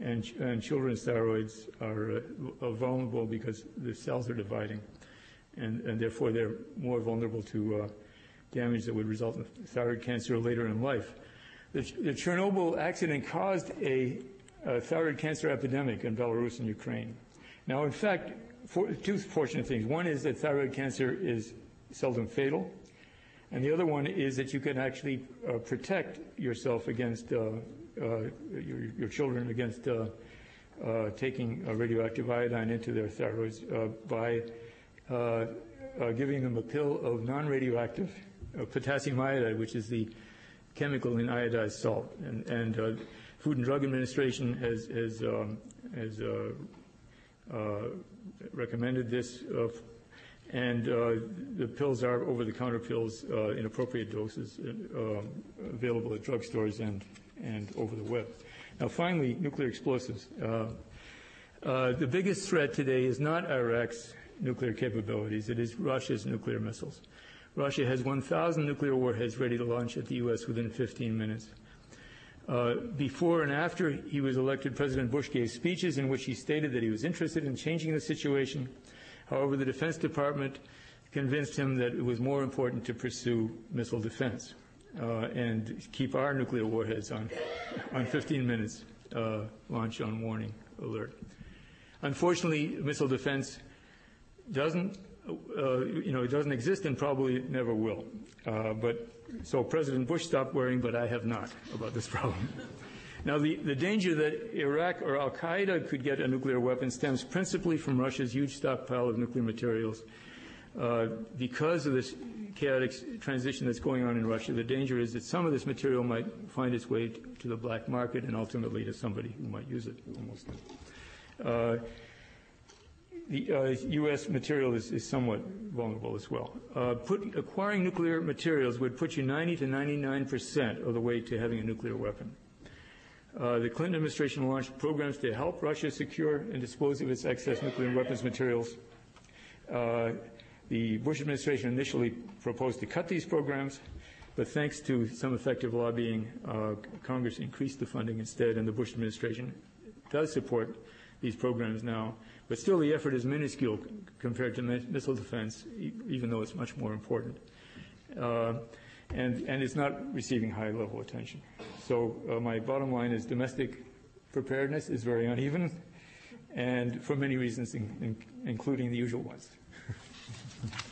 and, and children's thyroids are, vulnerable because the cells are dividing, and, and therefore they're more vulnerable to damage that would result in thyroid cancer later in life. The, the Chernobyl accident caused a, a thyroid cancer epidemic in Belarus and Ukraine. Now, in fact, for, two fortunate things. One is that thyroid cancer is seldom fatal, and the other one is that you can actually uh, protect yourself against uh, uh, your, your, children against uh, uh, taking radioactive iodine into their thyroids uh, by giving them a pill of non-radioactive potassium iodide, which is the chemical in iodized salt. And, and Food and Drug Administration has, has, um, has recommended this, uh, and uh, the pills are over-the-counter pills uh, in appropriate doses available at drugstores and, and over the web. Now, finally, nuclear explosives. the biggest threat today is not Iraq's nuclear capabilities. It is Russia's nuclear missiles. Russia has 1,000 nuclear warheads ready to launch at the U.S. within 15 minutes. Uh, before and after he was elected, President Bush gave speeches in which he stated that he was interested in changing the situation. However, the Defense Department convinced him that it was more important to pursue missile defense uh, and keep our nuclear warheads on, on 15 minutes uh, launch on warning alert. Unfortunately, missile defense doesn't, uh, you know, it doesn't exist and probably never will. Uh, but so President Bush stopped worrying, but I have not about this problem. Now, the, the danger that Iraq or Al Qaeda could get a nuclear weapon stems principally from Russia's huge stockpile of nuclear materials. Uh, because of this chaotic transition that's going on in Russia, the danger is that some of this material might find its way to the black market and ultimately to somebody who might use it almost. Uh, the U.S. Uh, material is somewhat vulnerable as well. Uh, acquiring nuclear materials would put you 90 to 99 percent of the way to having a nuclear weapon. Uh, the Clinton administration launched programs to help Russia secure and dispose of its excess nuclear weapons materials. The Bush administration initially proposed to cut these programs, but thanks to some effective lobbying, Congress increased the funding instead, and the Bush administration does support these programs now. But still, the effort is minuscule compared to missile defense, even though it's much more important. Uh, and, and it's not receiving high level attention. So, uh, my bottom line is domestic preparedness is very uneven, and for many reasons, in, in, including the usual ones.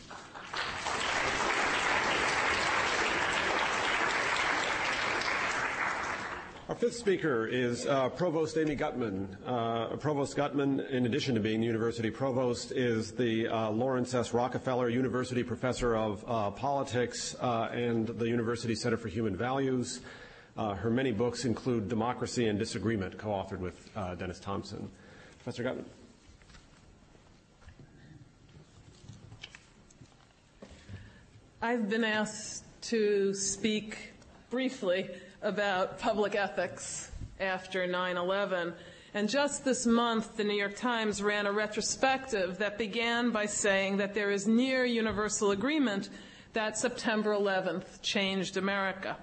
Our fifth speaker is uh, Provost Amy Gutmann. Uh, provost Gutmann, in addition to being the university provost, is the uh, Laurance S. Rockefeller University Professor of uh, Politics uh, and the University Center for Human Values. Uh, her many books include Democracy and Disagreement, co authored with Dennis Thompson. Professor Gutmann. I've been asked to speak briefly about public ethics after 9 11. And just this month, the New York Times ran a retrospective that began by saying that there is near universal agreement that September 11th changed America.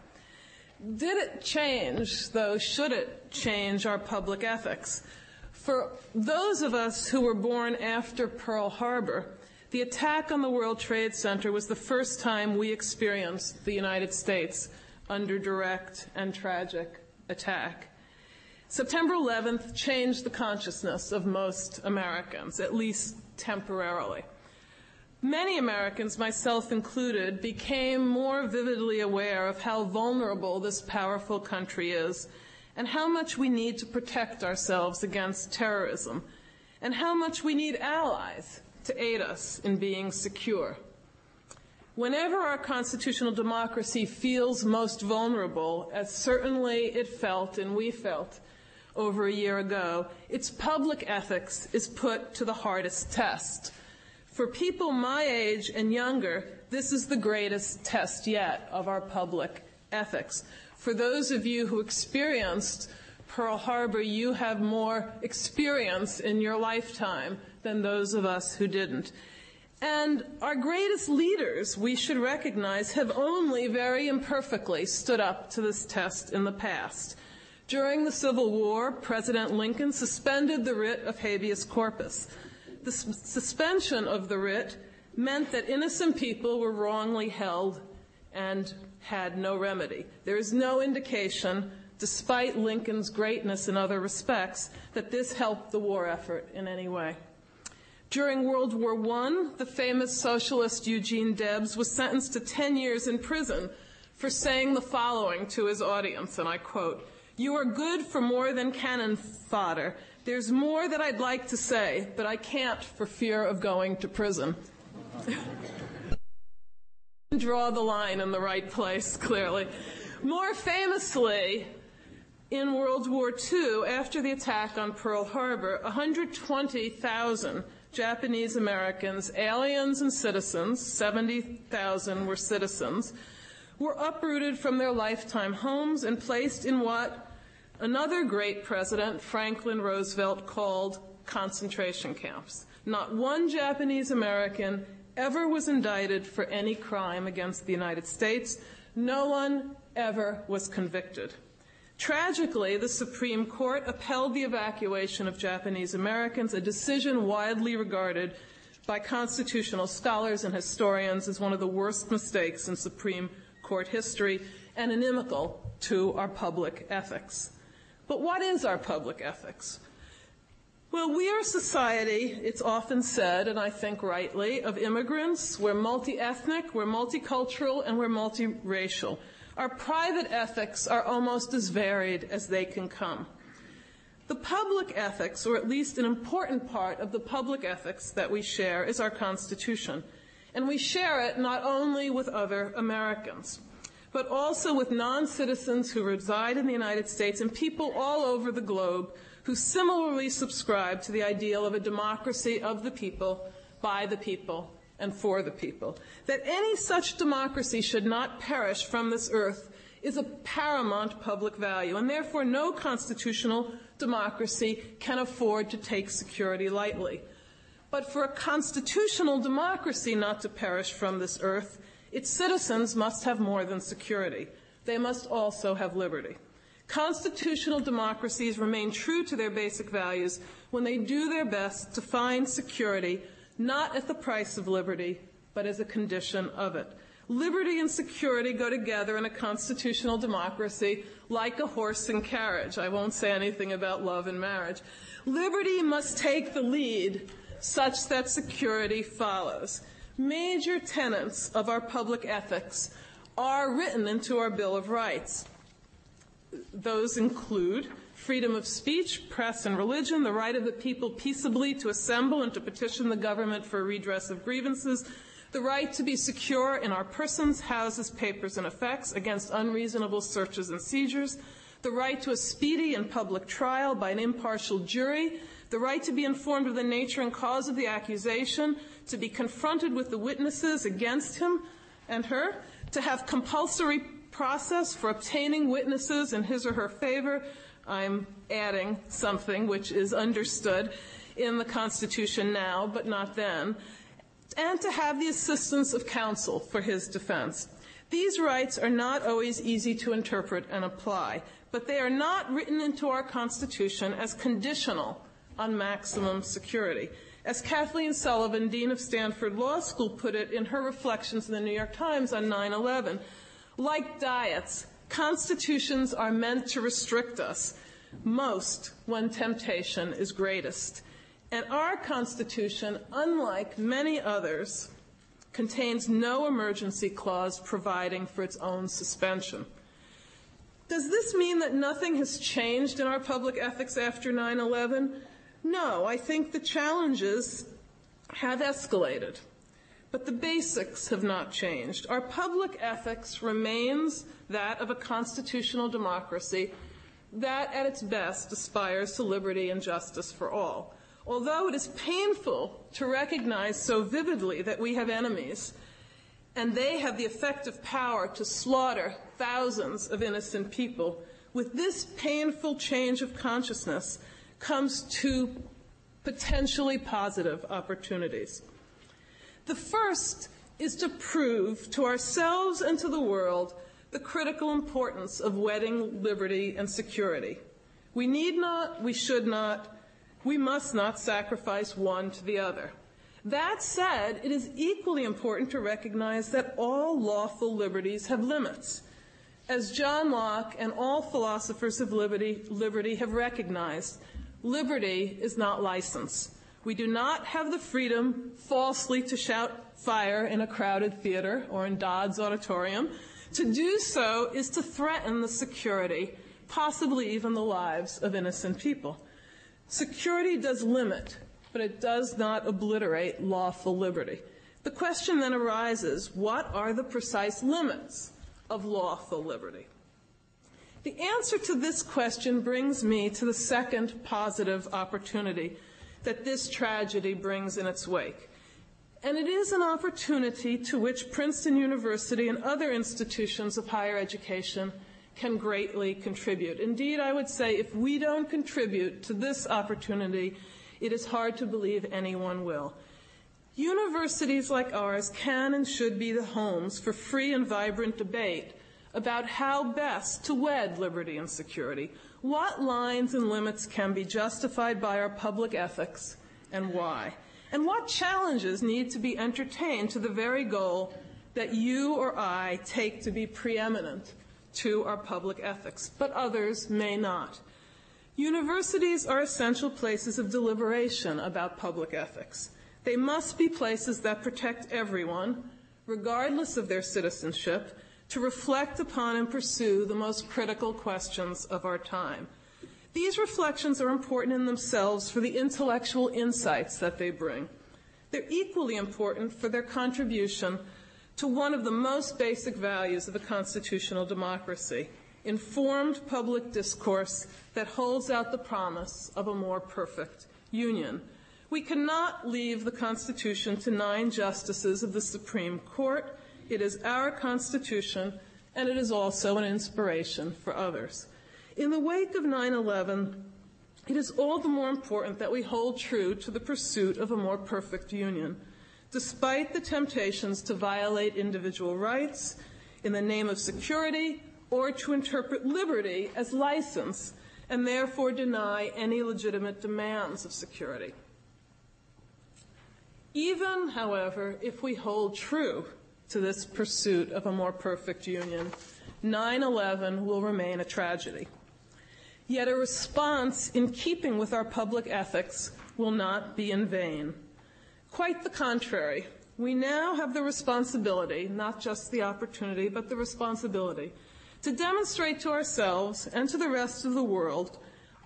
Did it change, though, should it change our public ethics? For those of us who were born after Pearl Harbor, the attack on the World Trade Center was the first time we experienced the United States under direct and tragic attack. September 11th changed the consciousness of most Americans, at least temporarily. Many Americans, myself included, became more vividly aware of how vulnerable this powerful country is and how much we need to protect ourselves against terrorism and how much we need allies to aid us in being secure. Whenever our constitutional democracy feels most vulnerable, as certainly it felt and we felt over a year ago, its public ethics is put to the hardest test. For people my age and younger, this is the greatest test yet of our public ethics. For those of you who experienced Pearl Harbor, you have more experience in your lifetime than those of us who didn't. And our greatest leaders, we should recognize, have only very imperfectly stood up to this test in the past. During the Civil War, President Lincoln suspended the writ of habeas corpus the suspension of the writ meant that innocent people were wrongly held and had no remedy. There is no indication, despite Lincoln's greatness in other respects, that this helped the war effort in any way. During World War I, the famous socialist Eugene Debs was sentenced to 10 years in prison for saying the following to his audience, and I quote, You are good for more than cannon fodder. There's more that I'd like to say, but I can't for fear of going to prison. Draw the line in the right place, clearly. More famously, in World War II, after the attack on Pearl Harbor, 120,000 Japanese Americans, aliens and citizens, 70,000 were citizens, were uprooted from their lifetime homes and placed in what Another great president, Franklin Roosevelt, called concentration camps. Not one Japanese American ever was indicted for any crime against the United States. No one ever was convicted. Tragically, the Supreme Court upheld the evacuation of Japanese Americans, a decision widely regarded by constitutional scholars and historians as one of the worst mistakes in Supreme Court history and inimical to our public ethics. But what is our public ethics? Well, we are a society, it's often said, and I think rightly, of immigrants. We're multi ethnic, we're multicultural, and we're multiracial. Our private ethics are almost as varied as they can come. The public ethics, or at least an important part of the public ethics that we share, is our Constitution. And we share it not only with other Americans but also with non citizens who reside in the United States and people all over the globe who similarly subscribe to the ideal of a democracy of the people, by the people, and for the people. That any such democracy should not perish from this earth is a paramount public value, and therefore no constitutional democracy can afford to take security lightly. But for a constitutional democracy not to perish from this earth, its citizens must have more than security. They must also have liberty. Constitutional democracies remain true to their basic values when they do their best to find security not at the price of liberty, but as a condition of it. Liberty and security go together in a constitutional democracy like a horse and carriage. I won't say anything about love and marriage. Liberty must take the lead such that security follows major tenets of our public ethics are written into our Bill of Rights. Those include freedom of speech, press, and religion, the right of the people peaceably to assemble and to petition the government for redress of grievances, the right to be secure in our persons, houses, papers, and effects against unreasonable searches and seizures, the right to a speedy and public trial by an impartial jury, the right to be informed of the nature and cause of the accusation, to be confronted with the witnesses against him, and her to have compulsory process for obtaining witnesses in his or her favor. I'm adding something which is understood in the Constitution now, but not then, and to have the assistance of counsel for his defense. These rights are not always easy to interpret and apply, but they are not written into our Constitution as conditional on maximum security. As Kathleen Sullivan, Dean of Stanford Law School, put it in her reflections in the New York Times on 9 11, like diets, constitutions are meant to restrict us, most when temptation is greatest. And our Constitution, unlike many others, contains no emergency clause providing for its own suspension. Does this mean that nothing has changed in our public ethics after 9 11? No, I think the challenges have escalated, but the basics have not changed. Our public ethics remains that of a constitutional democracy that, at its best, aspires to liberty and justice for all. Although it is painful to recognize so vividly that we have enemies, and they have the effective power to slaughter thousands of innocent people, with this painful change of consciousness comes two potentially positive opportunities. The first is to prove to ourselves and to the world the critical importance of wedding liberty and security. We need not, we should not, we must not sacrifice one to the other. That said, it is equally important to recognize that all lawful liberties have limits. As John Locke and all philosophers of liberty, liberty have recognized, liberty is not license. We do not have the freedom falsely to shout fire in a crowded theater or in Dodds auditorium. To do so is to threaten the security, possibly even the lives of innocent people. Security does limit, but it does not obliterate lawful liberty. The question then arises what are the precise limits of lawful liberty? The answer to this question brings me to the second positive opportunity that this tragedy brings in its wake. And it is an opportunity to which Princeton University and other institutions of higher education can greatly contribute. Indeed, I would say if we don't contribute to this opportunity, it is hard to believe anyone will. Universities like ours can and should be the homes for free and vibrant debate about how best to wed liberty and security. What lines and limits can be justified by our public ethics and why? And what challenges need to be entertained to the very goal that you or I take to be preeminent to our public ethics, but others may not. Universities are essential places of deliberation about public ethics. They must be places that protect everyone, regardless of their citizenship, to reflect upon and pursue the most critical questions of our time. These reflections are important in themselves for the intellectual insights that they bring. They're equally important for their contribution to one of the most basic values of a constitutional democracy informed public discourse that holds out the promise of a more perfect union. We cannot leave the Constitution to nine justices of the Supreme Court. It is our Constitution, and it is also an inspiration for others. In the wake of 9 11, it is all the more important that we hold true to the pursuit of a more perfect union despite the temptations to violate individual rights in the name of security or to interpret liberty as license and therefore deny any legitimate demands of security. Even, however, if we hold true to this pursuit of a more perfect union, 9 11 will remain a tragedy. Yet a response in keeping with our public ethics will not be in vain. Quite the contrary. We now have the responsibility, not just the opportunity, but the responsibility, to demonstrate to ourselves and to the rest of the world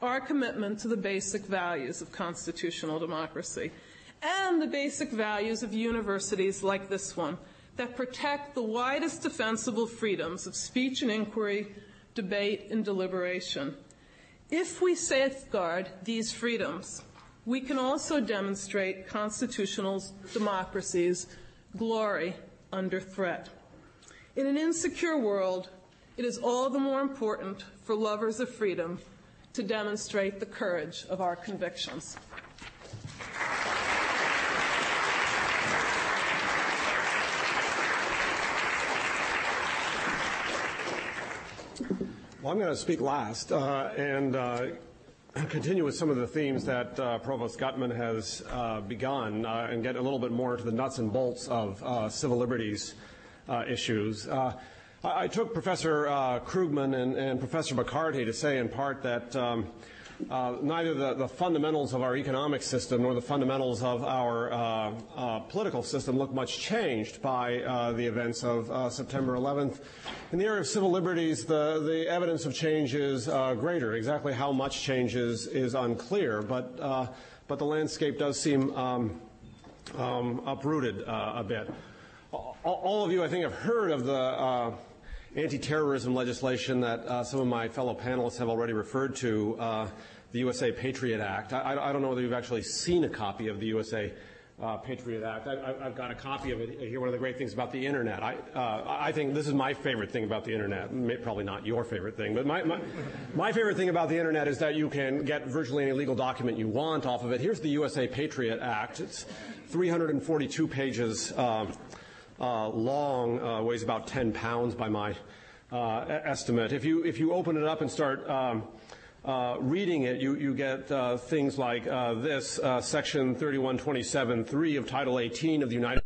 our commitment to the basic values of constitutional democracy and the basic values of universities like this one that protect the widest defensible freedoms of speech and inquiry, debate, and deliberation. If we safeguard these freedoms, we can also demonstrate constitutional democracy's glory under threat. In an insecure world, it is all the more important for lovers of freedom to demonstrate the courage of our convictions. Well, I'm going to speak last uh, and uh, continue with some of the themes that uh, Provost Gutmann has begun and get a little bit more into the nuts and bolts of civil liberties issues. I, I, took Professor Krugman and, and, Professor McCarty to say in part that um, uh, neither the, the, fundamentals of our economic system nor the fundamentals of our uh, uh, political system look much changed by uh, the events of uh, September 11th. In the area of civil liberties, the, the evidence of change is uh, greater. Exactly how much change is, is unclear, but, but the landscape does seem um, um, uprooted a bit. All of you, I think, have heard of the anti-terrorism legislation that uh, some of my fellow panelists have already referred to, uh, the USA Patriot Act. I, I, don't know whether you've actually seen a copy of the USA uh, Patriot Act. I, have got a copy of it here. One of the great things about the internet. I, uh, I think this is my favorite thing about the internet. Probably not your favorite thing, but my, my, my, favorite thing about the internet is that you can get virtually any legal document you want off of it. Here's the USA Patriot Act. It's 342 pages. Uh, long, uh, weighs about 10 pounds by my uh, estimate. If you, if you open it up and start um, uh, reading it, you, you get uh, things like uh, this, Section 3127.3 of Title 18 of the United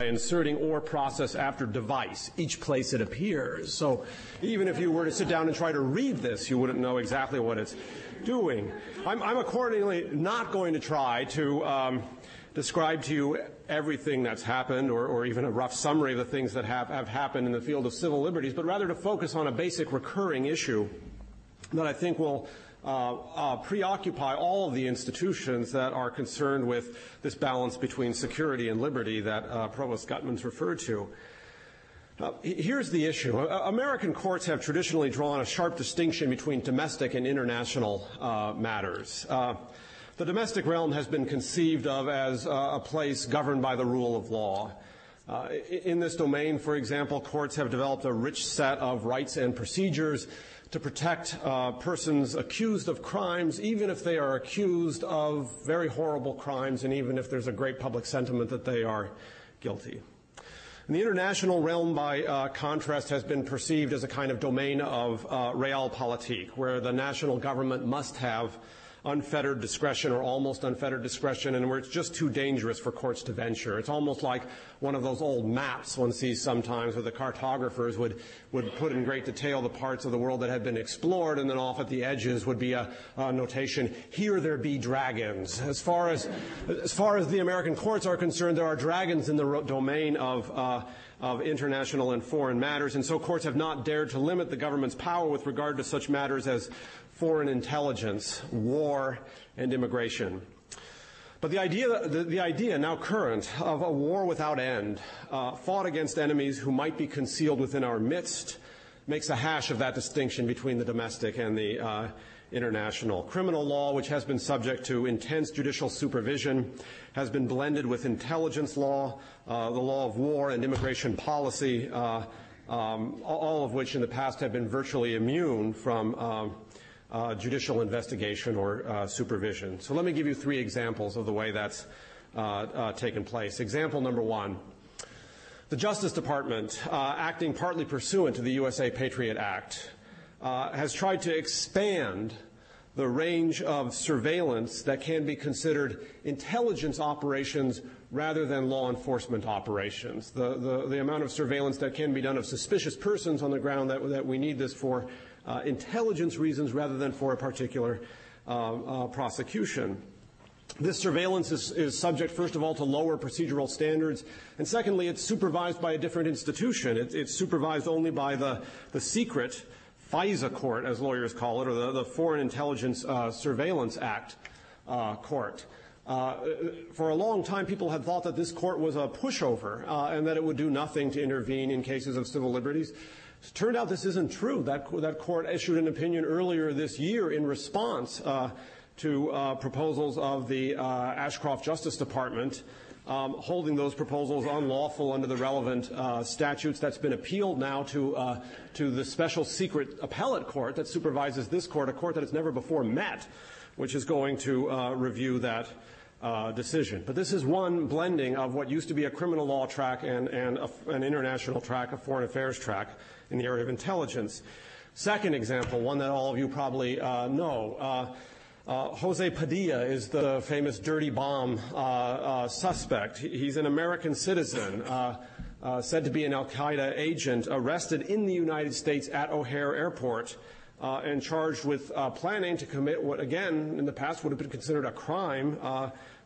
inserting or process after device, each place it appears. So even if you were to sit down and try to read this, you wouldn't know exactly what it's doing. I'm, I'm accordingly not going to try to um, describe to you everything that's happened or, or, even a rough summary of the things that have, have happened in the field of civil liberties, but rather to focus on a basic recurring issue that I think will uh, uh, preoccupy all of the institutions that are concerned with this balance between security and liberty that uh, Provost Gutmann's referred to. Uh, here's the issue. American courts have traditionally drawn a sharp distinction between domestic and international uh, matters. The domestic realm has been conceived of as uh, a place governed by the rule of law. Uh, in this domain, for example, courts have developed a rich set of rights and procedures to protect uh, persons accused of crimes, even if they are accused of very horrible crimes and even if there's a great public sentiment that they are guilty. And the international realm, by uh, contrast, has been perceived as a kind of domain of uh, realpolitik, where the national government must have unfettered discretion or almost unfettered discretion and where it's just too dangerous for courts to venture. It's almost like one of those old maps one sees sometimes where the cartographers would, would put in great detail the parts of the world that had been explored and then off at the edges would be a, a notation, here there be dragons. As far as, as far as the American courts are concerned, there are dragons in the domain of, uh, of international and foreign matters, and so courts have not dared to limit the government's power with regard to such matters as foreign intelligence, war, and immigration. But the idea, the, the idea now current of a war without end, uh, fought against enemies who might be concealed within our midst, makes a hash of that distinction between the domestic and the uh, international. Criminal law, which has been subject to intense judicial supervision, has been blended with intelligence law, uh, the law of war, and immigration policy, uh, um, all of which in the past have been virtually immune from um, judicial investigation or uh, supervision. So let me give you three examples of the way that's uh, uh taken place. Example number one. The Justice Department, uh, acting partly pursuant to the USA Patriot Act, uh, has tried to expand the range of surveillance that can be considered intelligence operations rather than law enforcement operations. The, the, the amount of surveillance that can be done of suspicious persons on the ground that, that we need this for uh, intelligence reasons rather than for a particular uh, uh, prosecution. This surveillance is, is, subject, first of all, to lower procedural standards, and secondly, it's supervised by a different institution. It, it's supervised only by the, the secret FISA court, as lawyers call it, or the, the Foreign Intelligence uh, Surveillance Act uh, court. Uh, for a long time, people had thought that this court was a pushover and that it would do nothing to intervene in cases of civil liberties. It turned out this isn't true. That, that court issued an opinion earlier this year in response uh, to uh, proposals of the uh, Ashcroft Justice Department um, holding those proposals unlawful under the relevant uh, statutes. That's been appealed now to, uh, to the special secret appellate court that supervises this court, a court that has never before met, which is going to uh, review that uh, decision. But this is one blending of what used to be a criminal law track and, and a, an international track, a foreign affairs track in the area of intelligence. Second example, one that all of you probably uh, know. Uh, uh, Jose Padilla is the famous dirty bomb uh, uh, suspect. He's an American citizen, uh, uh, said to be an Al Qaeda agent, arrested in the United States at O'Hare Airport. Uh, and charged with planning to commit what, again, in the past would have been considered a crime,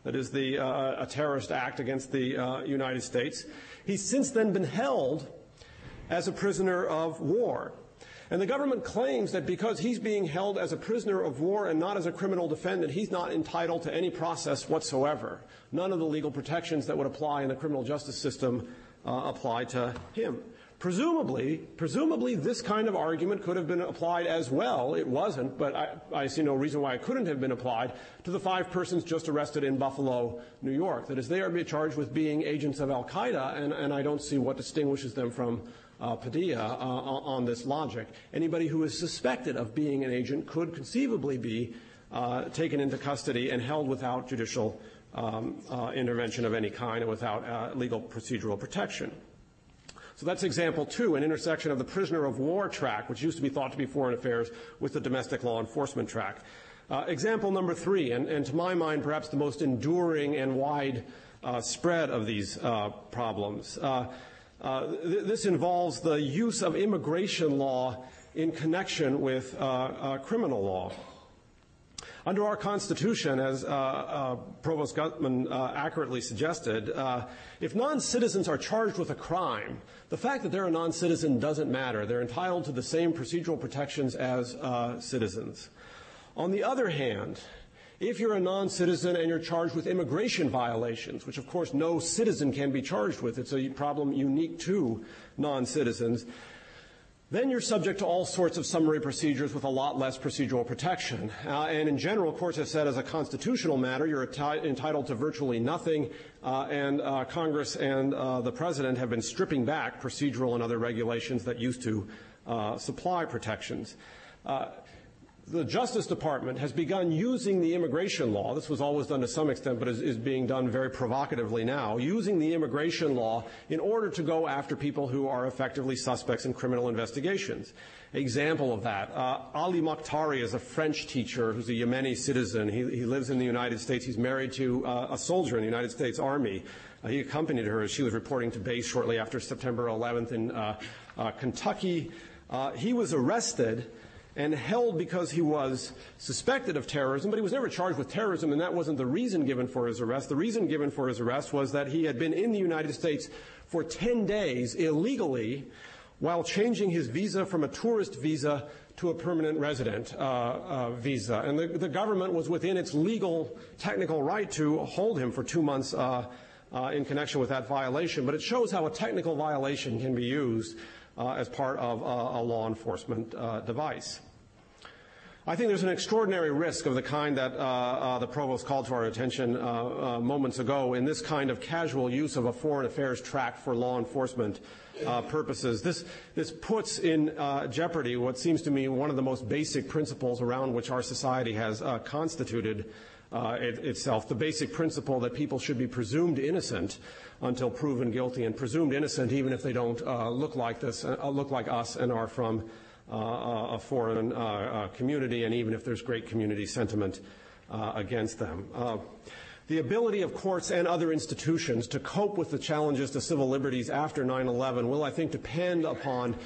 that is the, a terrorist act against the United States. He's since then been held as a prisoner of war. And the government claims that because he's being held as a prisoner of war and not as a criminal defendant, he's not entitled to any process whatsoever. None of the legal protections that would apply in the criminal justice system uh, apply to him. Presumably, presumably, this kind of argument could have been applied as well. It wasn't, but I, I, see no reason why it couldn't have been applied to the five persons just arrested in Buffalo, New York. That is, they are charged with being agents of Al Qaeda, and, and I don't see what distinguishes them from uh, Padilla uh, on this logic. Anybody who is suspected of being an agent could conceivably be uh, taken into custody and held without judicial um, uh, intervention of any kind and without uh, legal procedural protection. So that's example two, an intersection of the prisoner of war track, which used to be thought to be foreign affairs, with the domestic law enforcement track. Uh, example number three, and, and, to my mind, perhaps the most enduring and wide spread of these problems. Uh, th- this involves the use of immigration law in connection with uh, uh, criminal law. Under our Constitution, as uh, uh, Provost Gutmann uh, accurately suggested, if non citizens are charged with a crime, the fact that they're a non citizen doesn't matter. They're entitled to the same procedural protections as citizens. On the other hand, if you're a non-citizen and you're charged with immigration violations, which of course no citizen can be charged with, it's a problem unique to non-citizens, then you're subject to all sorts of summary procedures with a lot less procedural protection. Uh, and in general, courts have said as a constitutional matter, you're entitled to virtually nothing, uh, and uh, Congress and uh, the President have been stripping back procedural and other regulations that used to uh, supply protections. The Justice Department has begun using the immigration law. This was always done to some extent, but is, is, being done very provocatively now, using the immigration law in order to go after people who are effectively suspects in criminal investigations. Example of that, uh, Ali Makhtari is a French teacher who's a Yemeni citizen. He, he lives in the United States. He's married to uh, a soldier in the United States Army. Uh, he accompanied her as she was reporting to base shortly after September 11th in uh, uh, Kentucky. Uh, he was arrested and held because he was suspected of terrorism, but he was never charged with terrorism, and that wasn't the reason given for his arrest. The reason given for his arrest was that he had been in the United States for 10 days illegally while changing his visa from a tourist visa to a permanent resident uh, uh, visa. And the, the, government was within its legal, technical right to hold him for two months uh, uh in connection with that violation. But it shows how a technical violation can be used uh, as part of a law enforcement uh, device. I think there's an extraordinary risk of the kind that uh, uh, the provost called to our attention uh, uh moments ago in this kind of casual use of a foreign affairs track for law enforcement uh, purposes. This, this puts in uh, jeopardy what seems to me one of the most basic principles around which our society has constituted it, itself. The basic principle that people should be presumed innocent until proven guilty, and presumed innocent even if they don't look like this, look like us, and are from a foreign uh, uh, community, and even if there's great community sentiment against them. The ability of courts and other institutions to cope with the challenges to civil liberties after 9 11 will, I think, depend upon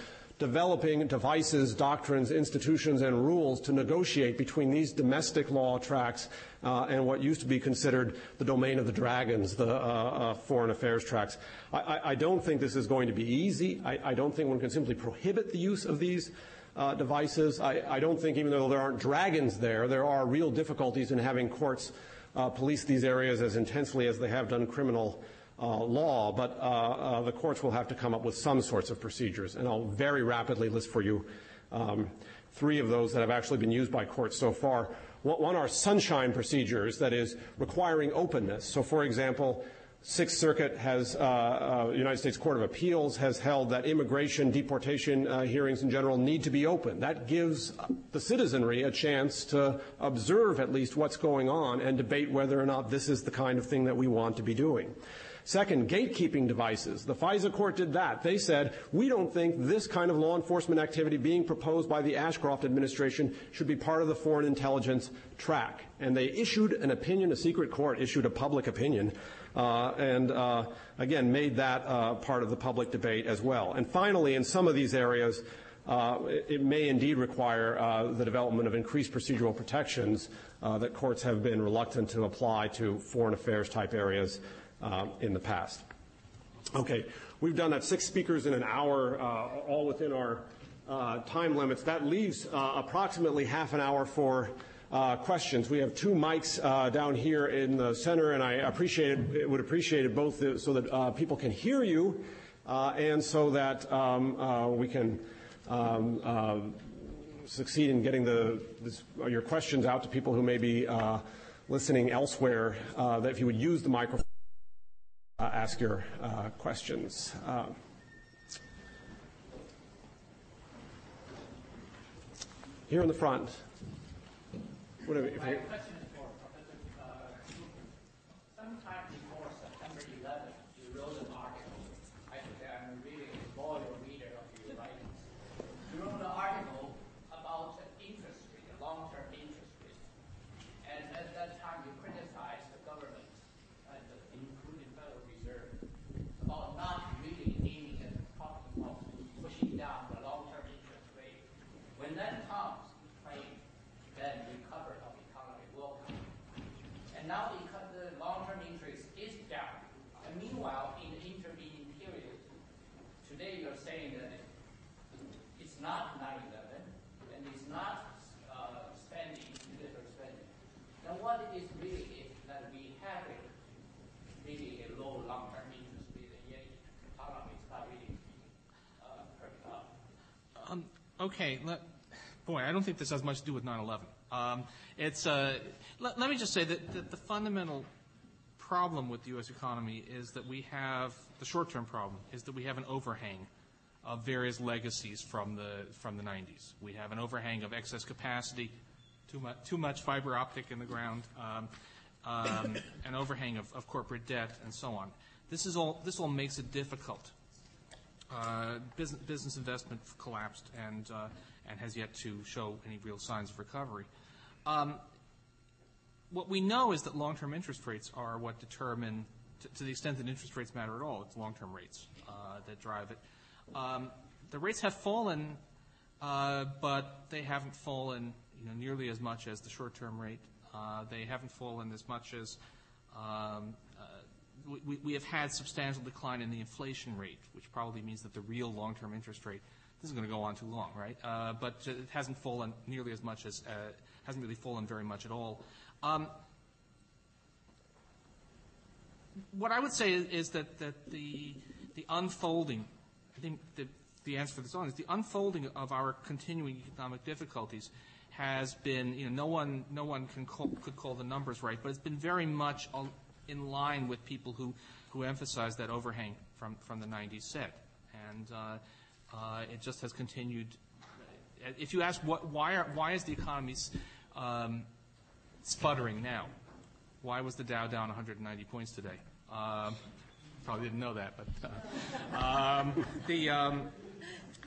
developing devices, doctrines, institutions, and rules to negotiate between these domestic law tracks uh, and what used to be considered the domain of the dragons, the uh, uh, foreign affairs tracks. I, I, don't think this is going to be easy. I, I, don't think one can simply prohibit the use of these. Uh, devices. I, I, don't think, even though there aren't dragons there, there are real difficulties in having courts uh, police these areas as intensely as they have done criminal law, but uh, uh, the courts will have to come up with some sorts of procedures. And I'll very rapidly list for you um, three of those that have actually been used by courts so far. One are sunshine procedures, that is, requiring openness. So, for example, Sixth Circuit has, uh, uh, United States Court of Appeals has held that immigration deportation uh, hearings in general need to be open. That gives the citizenry a chance to observe at least what's going on and debate whether or not this is the kind of thing that we want to be doing. Second, gatekeeping devices. The FISA court did that. They said, we don't think this kind of law enforcement activity being proposed by the Ashcroft administration should be part of the foreign intelligence track. And they issued an opinion, a secret court issued a public opinion, uh, and uh, again, made that uh, part of the public debate as well. And finally, in some of these areas, uh, it may indeed require uh, the development of increased procedural protections uh, that courts have been reluctant to apply to foreign affairs type areas in the past. Okay, we've done that six speakers in an hour, uh, all within our uh, time limits. That leaves uh, approximately half an hour for uh, questions. We have two mics uh, down here in the center, and I appreciate it, would appreciate it both so that uh, people can hear you and so that um, we can um, succeed in getting the, this, your questions out to people who may be listening elsewhere. that if you would use the microphone. Uh, ask your uh, questions. Uh, here in the front is for Professor Cooper. Sometime before September 11th, you wrote an article. I think I'm reading a loyal reader of your writings. You wrote an article about interest rate, long-term interest rate. And at that time, you criticized the government including Federal Reserve, about not really aiming at talking about pushing down the long-term interest rate. When that comes, claim, then recovery of economy will come. And now the, the long-term interest is down. And meanwhile, in the intervening period, today you're saying that it's not 9/11 and it's not uh, spending, military spending. Now, what is really really a low long-term interest rate, and yet economy is not really uh, perking up. Um, okay. Let, boy, I don't think this has much to do with 9/11. Um, it's. Uh, let, let, me just say that, that the fundamental problem with the U.S. economy is that we have the short-term problem is that we have an overhang of various legacies from the from the 90s. We have an overhang of excess capacity, too much too much fiber optic in the ground. Um, um, an overhang of, of, corporate debt, and so on. This is all. This all makes it difficult. Uh, business, investment collapsed and uh, and has yet to show any real signs of recovery. Um, what we know is that long-term interest rates are what determine, to, the extent that interest rates matter at all, it's long-term rates uh, that drive it. Um, the rates have fallen, but they haven't fallen nearly as much as the short-term rate. They haven't fallen as much as um, we, have had substantial decline in the inflation rate, which probably means that the real long-term interest rate this is going to go on too long, right? Uh, but it hasn't fallen nearly as much as uh, hasn't really fallen very much at all. Um, what I would say is, that, that the the unfolding, I think the, the answer for this one is the unfolding of our continuing economic difficulties has been, you know, no one, no one can call, could call the numbers right, but it's been very much in line with people who, who emphasize that overhang from, from the 90s set. And uh, uh, it just has continued. If you ask what, why, are, why is the economy um, sputtering now? Why was the Dow down 190 points today? Um, probably didn't know that, but uh, um, the um,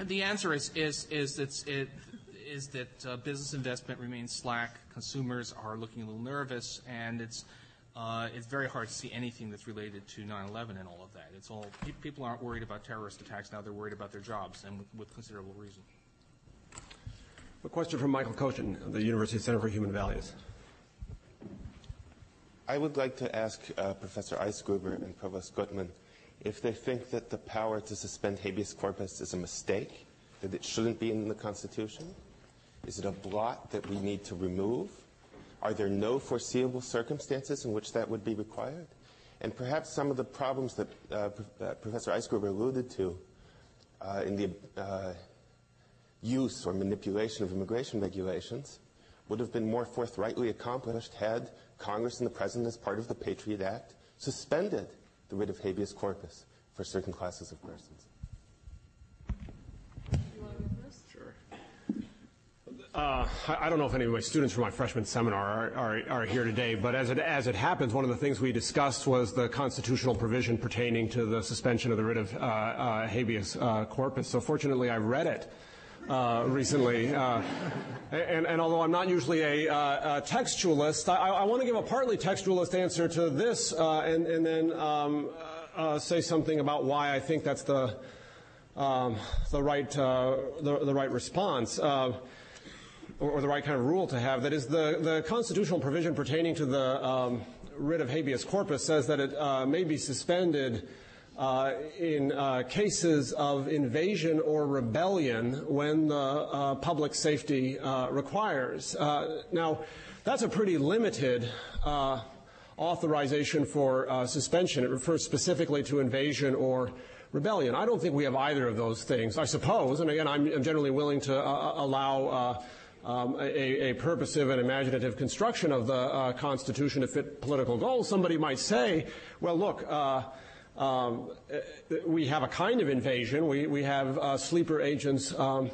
the answer is is is it's it, is that uh, business investment remains slack. Consumers are looking a little nervous, and it's uh, it's very hard to see anything that's related to 9/11 and all of that. It's all people aren't worried about terrorist attacks now; they're worried about their jobs, and with, with considerable reason. A question from Michael Kochin of the University Center for Human Values. I would like to ask uh, Professor Eisgruber and Provost Gutmann if they think that the power to suspend habeas corpus is a mistake, that it shouldn't be in the Constitution, is it a blot that we need to remove? Are there no foreseeable circumstances in which that would be required? And perhaps some of the problems that uh, uh, Professor Eisgruber alluded to uh, in the uh, use or manipulation of immigration regulations would have been more forthrightly accomplished had Congress and the President, as part of the Patriot Act, suspended the writ of habeas corpus for certain classes of persons. Uh, I don't know if any of my students from my freshman seminar are, are, are, here today, but as it, as it happens, one of the things we discussed was the constitutional provision pertaining to the suspension of the writ of uh, uh, habeas uh, corpus. So fortunately, I read it. Uh, recently, uh, and, and, although I'm not usually a, a textualist, I, I, want to give a partly textualist answer to this, and, and, then um, say something about why I think that's the um, the right the, the, right response or, or, the right kind of rule to have. That is, the, the constitutional provision pertaining to the um, writ of habeas corpus says that it uh, may be suspended uh, in uh, cases of invasion or rebellion when the uh, public safety uh, requires. Uh, now, that's a pretty limited authorization for suspension. It refers specifically to invasion or rebellion. I don't think we have either of those things. I suppose, and again, I'm, I'm generally willing to allow um, a, a, purposive and imaginative construction of the uh, Constitution to fit political goals, somebody might say, well, look, uh, um, we have a kind of invasion. We, we have uh, sleeper agents um,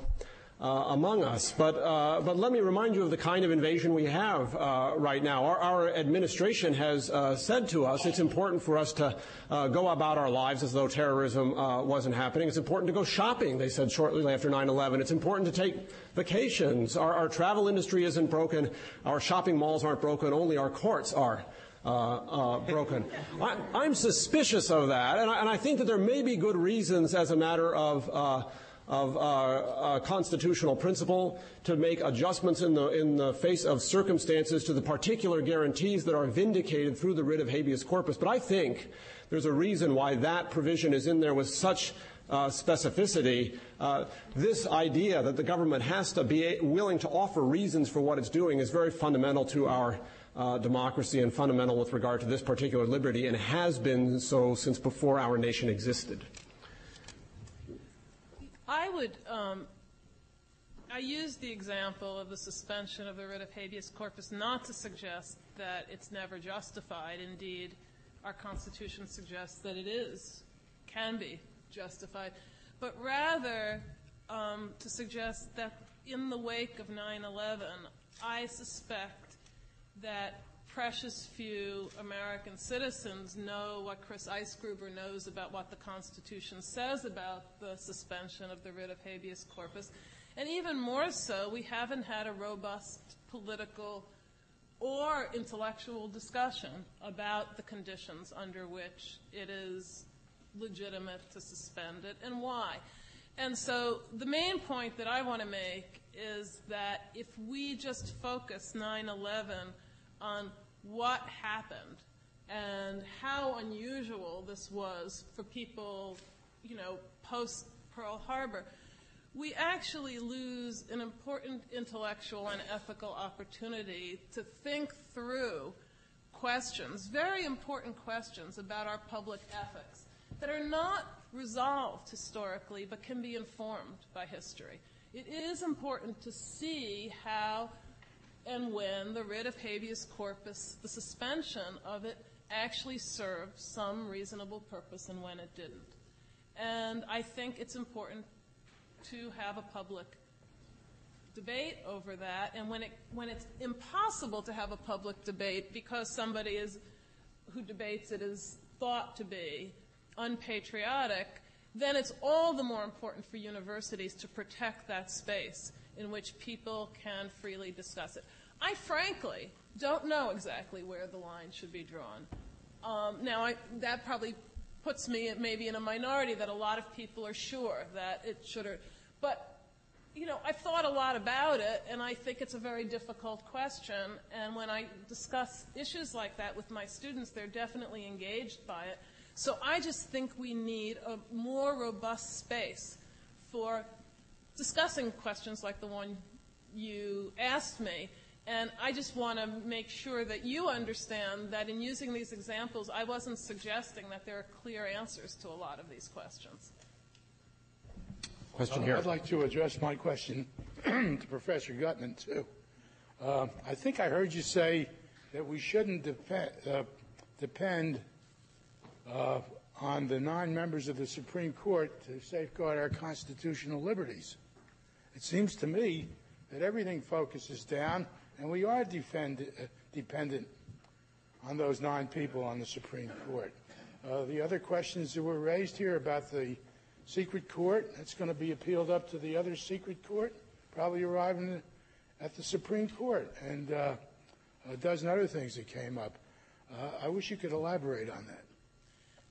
uh, among us. But, uh, but let me remind you of the kind of invasion we have uh, right now. Our, our administration has uh, said to us it's important for us to uh, go about our lives as though terrorism uh, wasn't happening. It's important to go shopping, they said shortly after 9 11. It's important to take vacations. Our, our travel industry isn't broken. Our shopping malls aren't broken. Only our courts are. Uh, uh, broken. I, am suspicious of that, and I, and I, think that there may be good reasons as a matter of uh, of uh, uh, constitutional principle to make adjustments in the, in the face of circumstances to the particular guarantees that are vindicated through the writ of habeas corpus. But I think there's a reason why that provision is in there with such uh, specificity. Uh, this idea that the government has to be willing to offer reasons for what it's doing is very fundamental to our uh, democracy and fundamental with regard to this particular liberty and has been so since before our nation existed. I would, um, I use the example of the suspension of the writ of habeas corpus not to suggest that it's never justified. Indeed, our Constitution suggests that it is, can be justified, but rather um, to suggest that in the wake of 9 11, I suspect that precious few American citizens know what Chris Eisgruber knows about what the Constitution says about the suspension of the writ of habeas corpus. And even more so, we haven't had a robust political or intellectual discussion about the conditions under which it is legitimate to suspend it and why. And so the main point that I want to make is that if we just focus 9 11 on what happened and how unusual this was for people, you know, post Pearl Harbor, we actually lose an important intellectual and ethical opportunity to think through questions, very important questions about our public ethics that are not resolved historically but can be informed by history. It is important to see how and when the writ of habeas corpus, the suspension of it, actually served some reasonable purpose and when it didn't. And I think it's important to have a public debate over that. And when, it, when it's impossible to have a public debate because somebody is, who debates it is thought to be unpatriotic, then it's all the more important for universities to protect that space in which people can freely discuss it. I frankly don't know exactly where the line should be drawn. Um, now, I, that probably puts me maybe in a minority that a lot of people are sure that it should. But you know, I've thought a lot about it, and I think it's a very difficult question. And when I discuss issues like that with my students, they're definitely engaged by it. So I just think we need a more robust space for discussing questions like the one you asked me. And I just want to make sure that you understand that in using these examples, I wasn't suggesting that there are clear answers to a lot of these questions. Question here. I'd like to address my question to Professor Gutmann, too. Uh, I think I heard you say that we shouldn't depend, uh, depend uh, on the nine members of the Supreme Court to safeguard our constitutional liberties. It seems to me that everything focuses down, and we are defend, uh, dependent on those nine people on the Supreme Court. Uh, the other questions that were raised here about the secret court, that's going to be appealed up to the other secret court, probably arriving at the Supreme Court, and uh, a dozen other things that came up. Uh, I wish you could elaborate on that.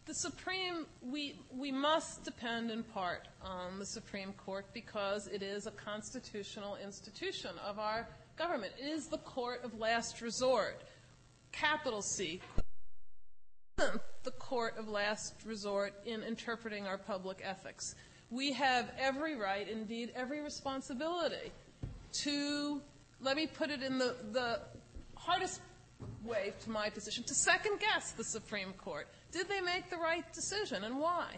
The Supreme, we, we must depend in part on the Supreme Court because it is a constitutional institution of our government. It is the court of last resort, capital C, the court of last resort in interpreting our public ethics. We have every right, indeed every responsibility, to, let me put it in the, the hardest way to my position, to second guess the Supreme Court. Did they make the right decision and why?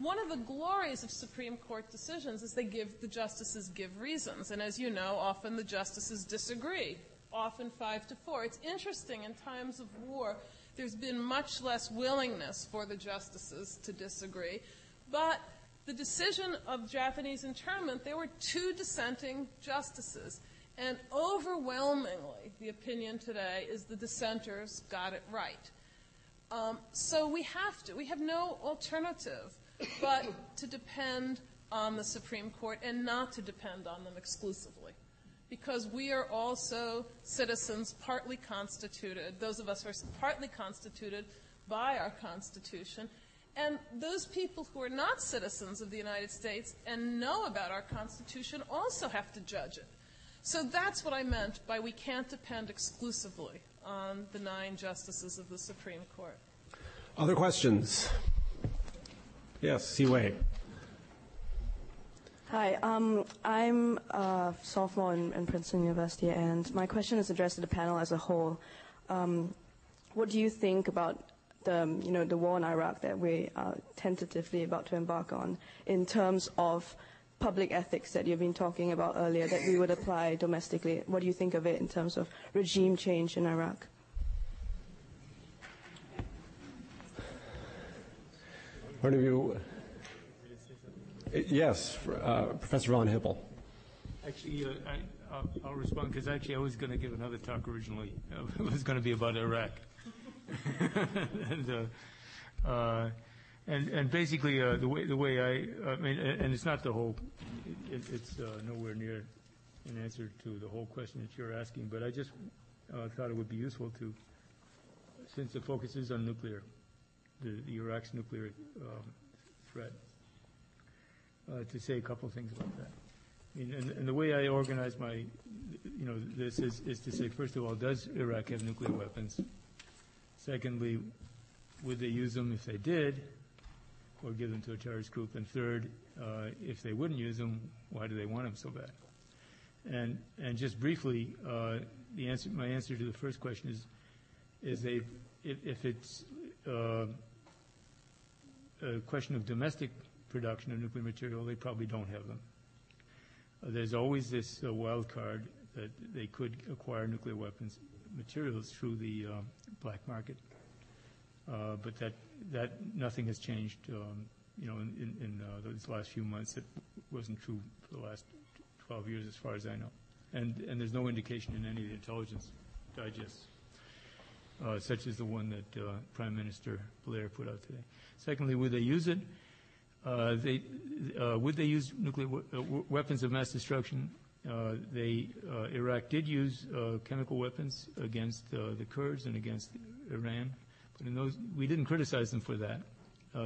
One of the glories of Supreme Court decisions is they give the justices give reasons, and as you know, often the justices disagree, often five to four. It's interesting in times of war, there's been much less willingness for the justices to disagree, but the decision of Japanese internment, there were two dissenting justices. And overwhelmingly, the opinion today is the dissenters got it right. Um, so we have to. We have no alternative but to depend on the Supreme Court and not to depend on them exclusively. Because we are also citizens partly constituted, those of us who are partly constituted by our Constitution. And those people who are not citizens of the United States and know about our Constitution also have to judge it. So that's what I meant by we can't depend exclusively on the nine justices of the Supreme Court. Other questions? Yes, Siwei. Hi, um, I'm a sophomore in, in, Princeton University, and my question is addressed to the panel as a whole. Um, what do you think about the, you know, the war in Iraq that we are tentatively about to embark on in terms of public ethics that you've been talking about earlier that we would apply domestically? What do you think of it in terms of regime change in Iraq? One of you? Yes, uh, Professor Von Hippel. Actually, uh, I, will respond because actually I was going to give another talk originally. it was going to be about Iraq. and, uh, uh, and, and basically uh, the way the way I, I mean, and it's not the whole, it, it's uh, nowhere near an answer to the whole question that you're asking. But I just thought it would be useful to, since the focus is on nuclear, the, Iraq's nuclear um, threat, uh, to say a couple of things about that. Mean, and, and, the way I organize my, you know, this is, is to say, first of all, does Iraq have nuclear weapons? Secondly, would they use them if they did, or give them to a terrorist group? And third, uh, if they wouldn't use them, why do they want them so bad? And and just briefly, uh, the answer, my answer to the first question is, is they, if, if it's uh, a question of domestic production of nuclear material, they probably don't have them. There's always this uh, wild card that they could acquire nuclear weapons materials through the uh, black market. Uh, but that that nothing has changed. Um, you know, in, in, uh, these last few months, it wasn't true for the last 12 years, as far as I know. And and there's no indication in any of the intelligence digests Uh, such as the one that uh, Prime Minister Blair put out today. Secondly, would they use it? Uh, they, uh, would they use nuclear uh, weapons of mass destruction? They, Iraq did use chemical weapons against the Kurds and against Iran, but in those we didn't criticize them for that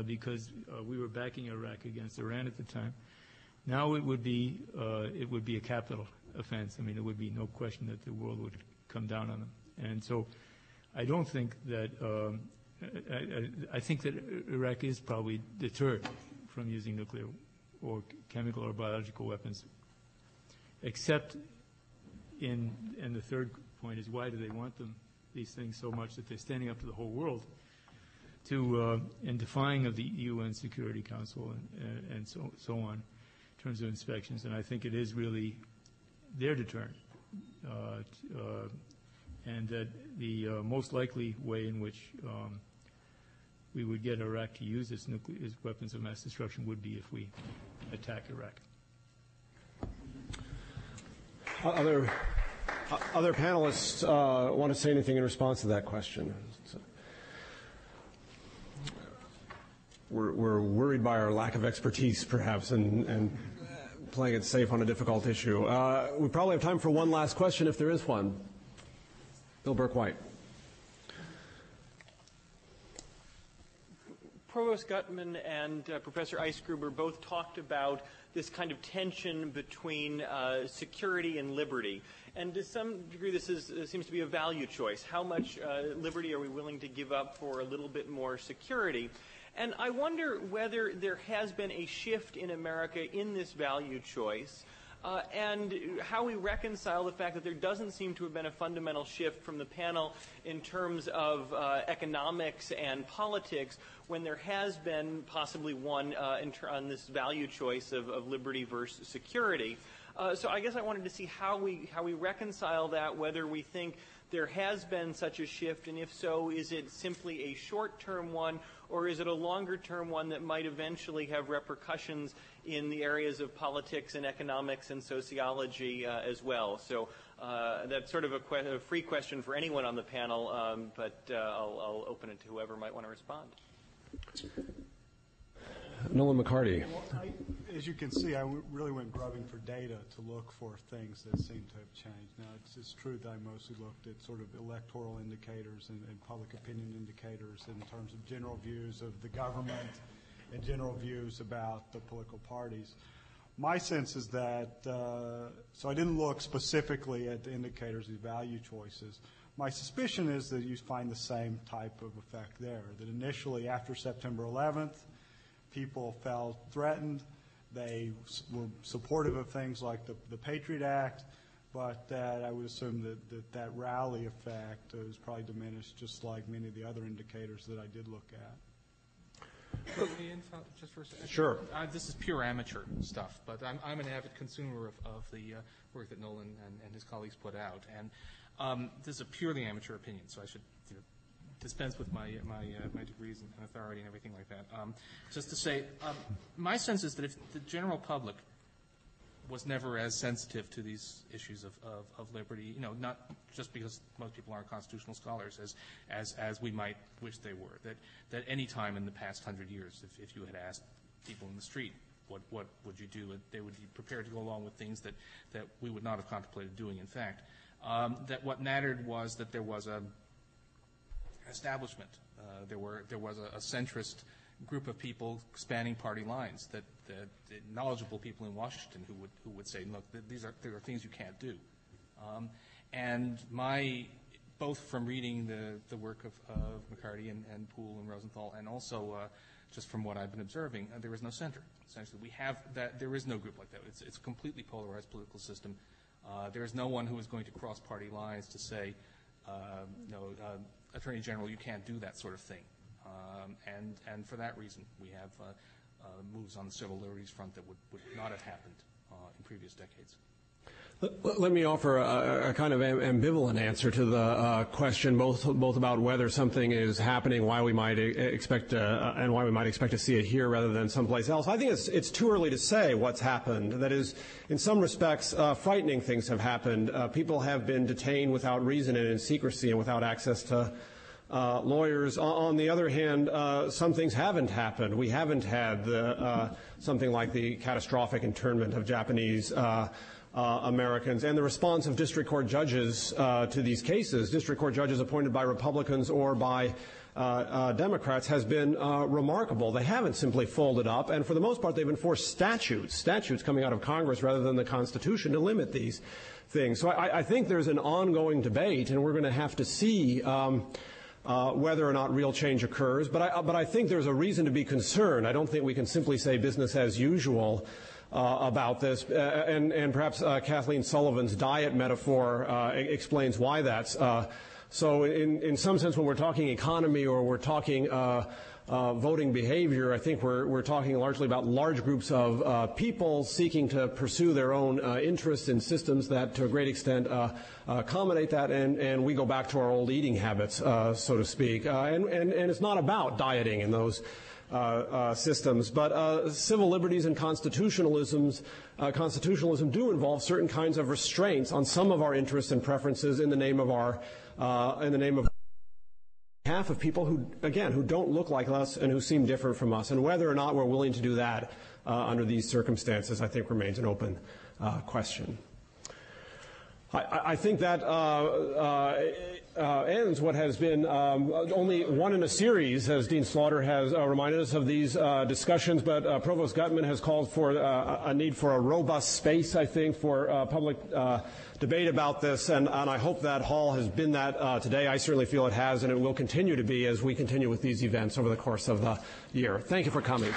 because we were backing Iraq against Iran at the time. Now it would be it would be a capital offense. I mean, there would be no question that the world would come down on them. And so I don't think that um, I, think that Iraq is probably deterred from using nuclear or chemical or biological weapons, except in and the third point is why do they want them these things so much that they're standing up to the whole world to uh, in defying of the UN Security Council and, and so so on in terms of inspections. And I think it is really their deterrent uh, uh, and that the uh, most likely way in which um, we would get Iraq to use its, its weapons of mass destruction would be if we attack Iraq. Other, other panelists uh, want to say anything in response to that question? We're, we're, worried by our lack of expertise, perhaps, and, and playing it safe on a difficult issue. Uh, we probably have time for one last question, if there is one. Bill Burke White. Provost Gutmann and uh, Professor Eisgruber both talked about this kind of tension between uh, security and liberty. And to some degree, this is, uh, seems to be a value choice. How much uh, liberty are we willing to give up for a little bit more security? And I wonder whether there has been a shift in America in this value choice. Uh, and how we reconcile the fact that there doesn't seem to have been a fundamental shift from the panel in terms of uh, economics and politics when there has been possibly one uh, ter- on this value choice of, of liberty versus security. Uh, so I guess I wanted to see how we how we reconcile that, whether we think there has been such a shift, and if so, is it simply a short-term one, or is it a longer-term one that might eventually have repercussions in the areas of politics and economics and sociology uh, as well? So uh, that's sort of a, que- a, free question for anyone on the panel, um, but uh, I'll, I'll, open it to whoever might want to respond. Nolan McCarty. Well, I, as you can see, I w- really went grubbing for data to look for things that seem to have changed. Now, it's, it's true that I mostly looked at sort of electoral indicators and, and, public opinion indicators in terms of general views of the government and general views about the political parties. My sense is that, uh, so I didn't look specifically at the indicators, these value choices. My suspicion is that you find the same type of effect there, that initially after September 11th, people felt threatened. They were supportive of things like the, the Patriot Act, but that I would assume that that, that rally effect is probably diminished, just like many of the other indicators that I did look at. Just for a second. Sure. Uh, this is pure amateur stuff, but I'm, I'm an avid consumer of, of the uh, work that Nolan and, and, his colleagues put out. And um, this is a purely amateur opinion, so I should you know, dispense with my my uh, my degrees and authority and everything like that. Um, just to say, um, my sense is that if the general public was never as sensitive to these issues of, of, of, liberty, you know, not just because most people aren't constitutional scholars as, as, as we might wish they were, that, that any time in the past hundred years, if, if you had asked people in the street, what, what would you do, they would be prepared to go along with things that, that we would not have contemplated doing, in fact. Um, that what mattered was that there was a establishment. Uh, there were there was a, a, centrist group of people spanning party lines that, that, knowledgeable people in Washington who would who would say, look, these are there are things you can't do. Um, and my both from reading the, the work of, of McCarty and, and Poole and Rosenthal, and also uh, just from what I've been observing, uh, there is no center. Essentially, we have that. There is no group like that. It's, it's a completely polarized political system. Uh, there is no one who is going to cross party lines to say, uh, no, uh, Attorney General, you can't do that sort of thing. Um, and, for that reason, we have uh, uh, moves on the civil liberties front that would, would not have happened uh, in previous decades. Let me offer a, a, kind of ambivalent answer to the uh, question, both both about whether something is happening, why we might expect, uh, and why we might expect to see it here rather than someplace else. I think it's it's too early to say what's happened. That is, in some respects, uh, frightening things have happened. Uh, people have been detained without reason and in secrecy and without access to. Uh, lawyers. On the other hand, uh, some things haven't happened. We haven't had the, something like the catastrophic internment of Japanese uh, Americans and the response of district court judges uh, to these cases, district court judges appointed by Republicans or by uh, uh Democrats, has been uh, remarkable. They haven't simply folded up, and for the most part, they've enforced statutes, statutes coming out of Congress rather than the Constitution to limit these things. So I, I think there's an ongoing debate, and we're going to have to see. Um, uh, whether or not real change occurs. But I, but I think there's a reason to be concerned. I don't think we can simply say business as usual uh, about this, uh, and, and, perhaps uh, Kathleen Sullivan's diet metaphor uh, explains why that's. Uh, so, in, in some sense, when we're talking economy or we're talking uh, voting behavior. I think we're, we're talking largely about large groups of uh, people seeking to pursue their own uh, interests in systems that, to a great extent, uh, accommodate that, and, and we go back to our old eating habits, uh, so to speak. Uh, and, and, and it's not about dieting in those. systems, but civil liberties and constitutionalisms, constitutionalism do involve certain kinds of restraints on some of our interests and preferences in the name of our, in the name of half of people who, again, who don't look like us and who seem different from us. And whether or not we're willing to do that uh, under these circumstances, I think remains an open uh, question. I, I, think that uh, uh, uh ends what has been um, only one in a series, as Dean Slaughter has uh, reminded us of these discussions. But Provost Gutmann has called for a need for a robust space, I think, for public debate about this, and, and I hope that hall has been that uh, today. I certainly feel it has, and it will continue to be as we continue with these events over the course of the year. Thank you for coming.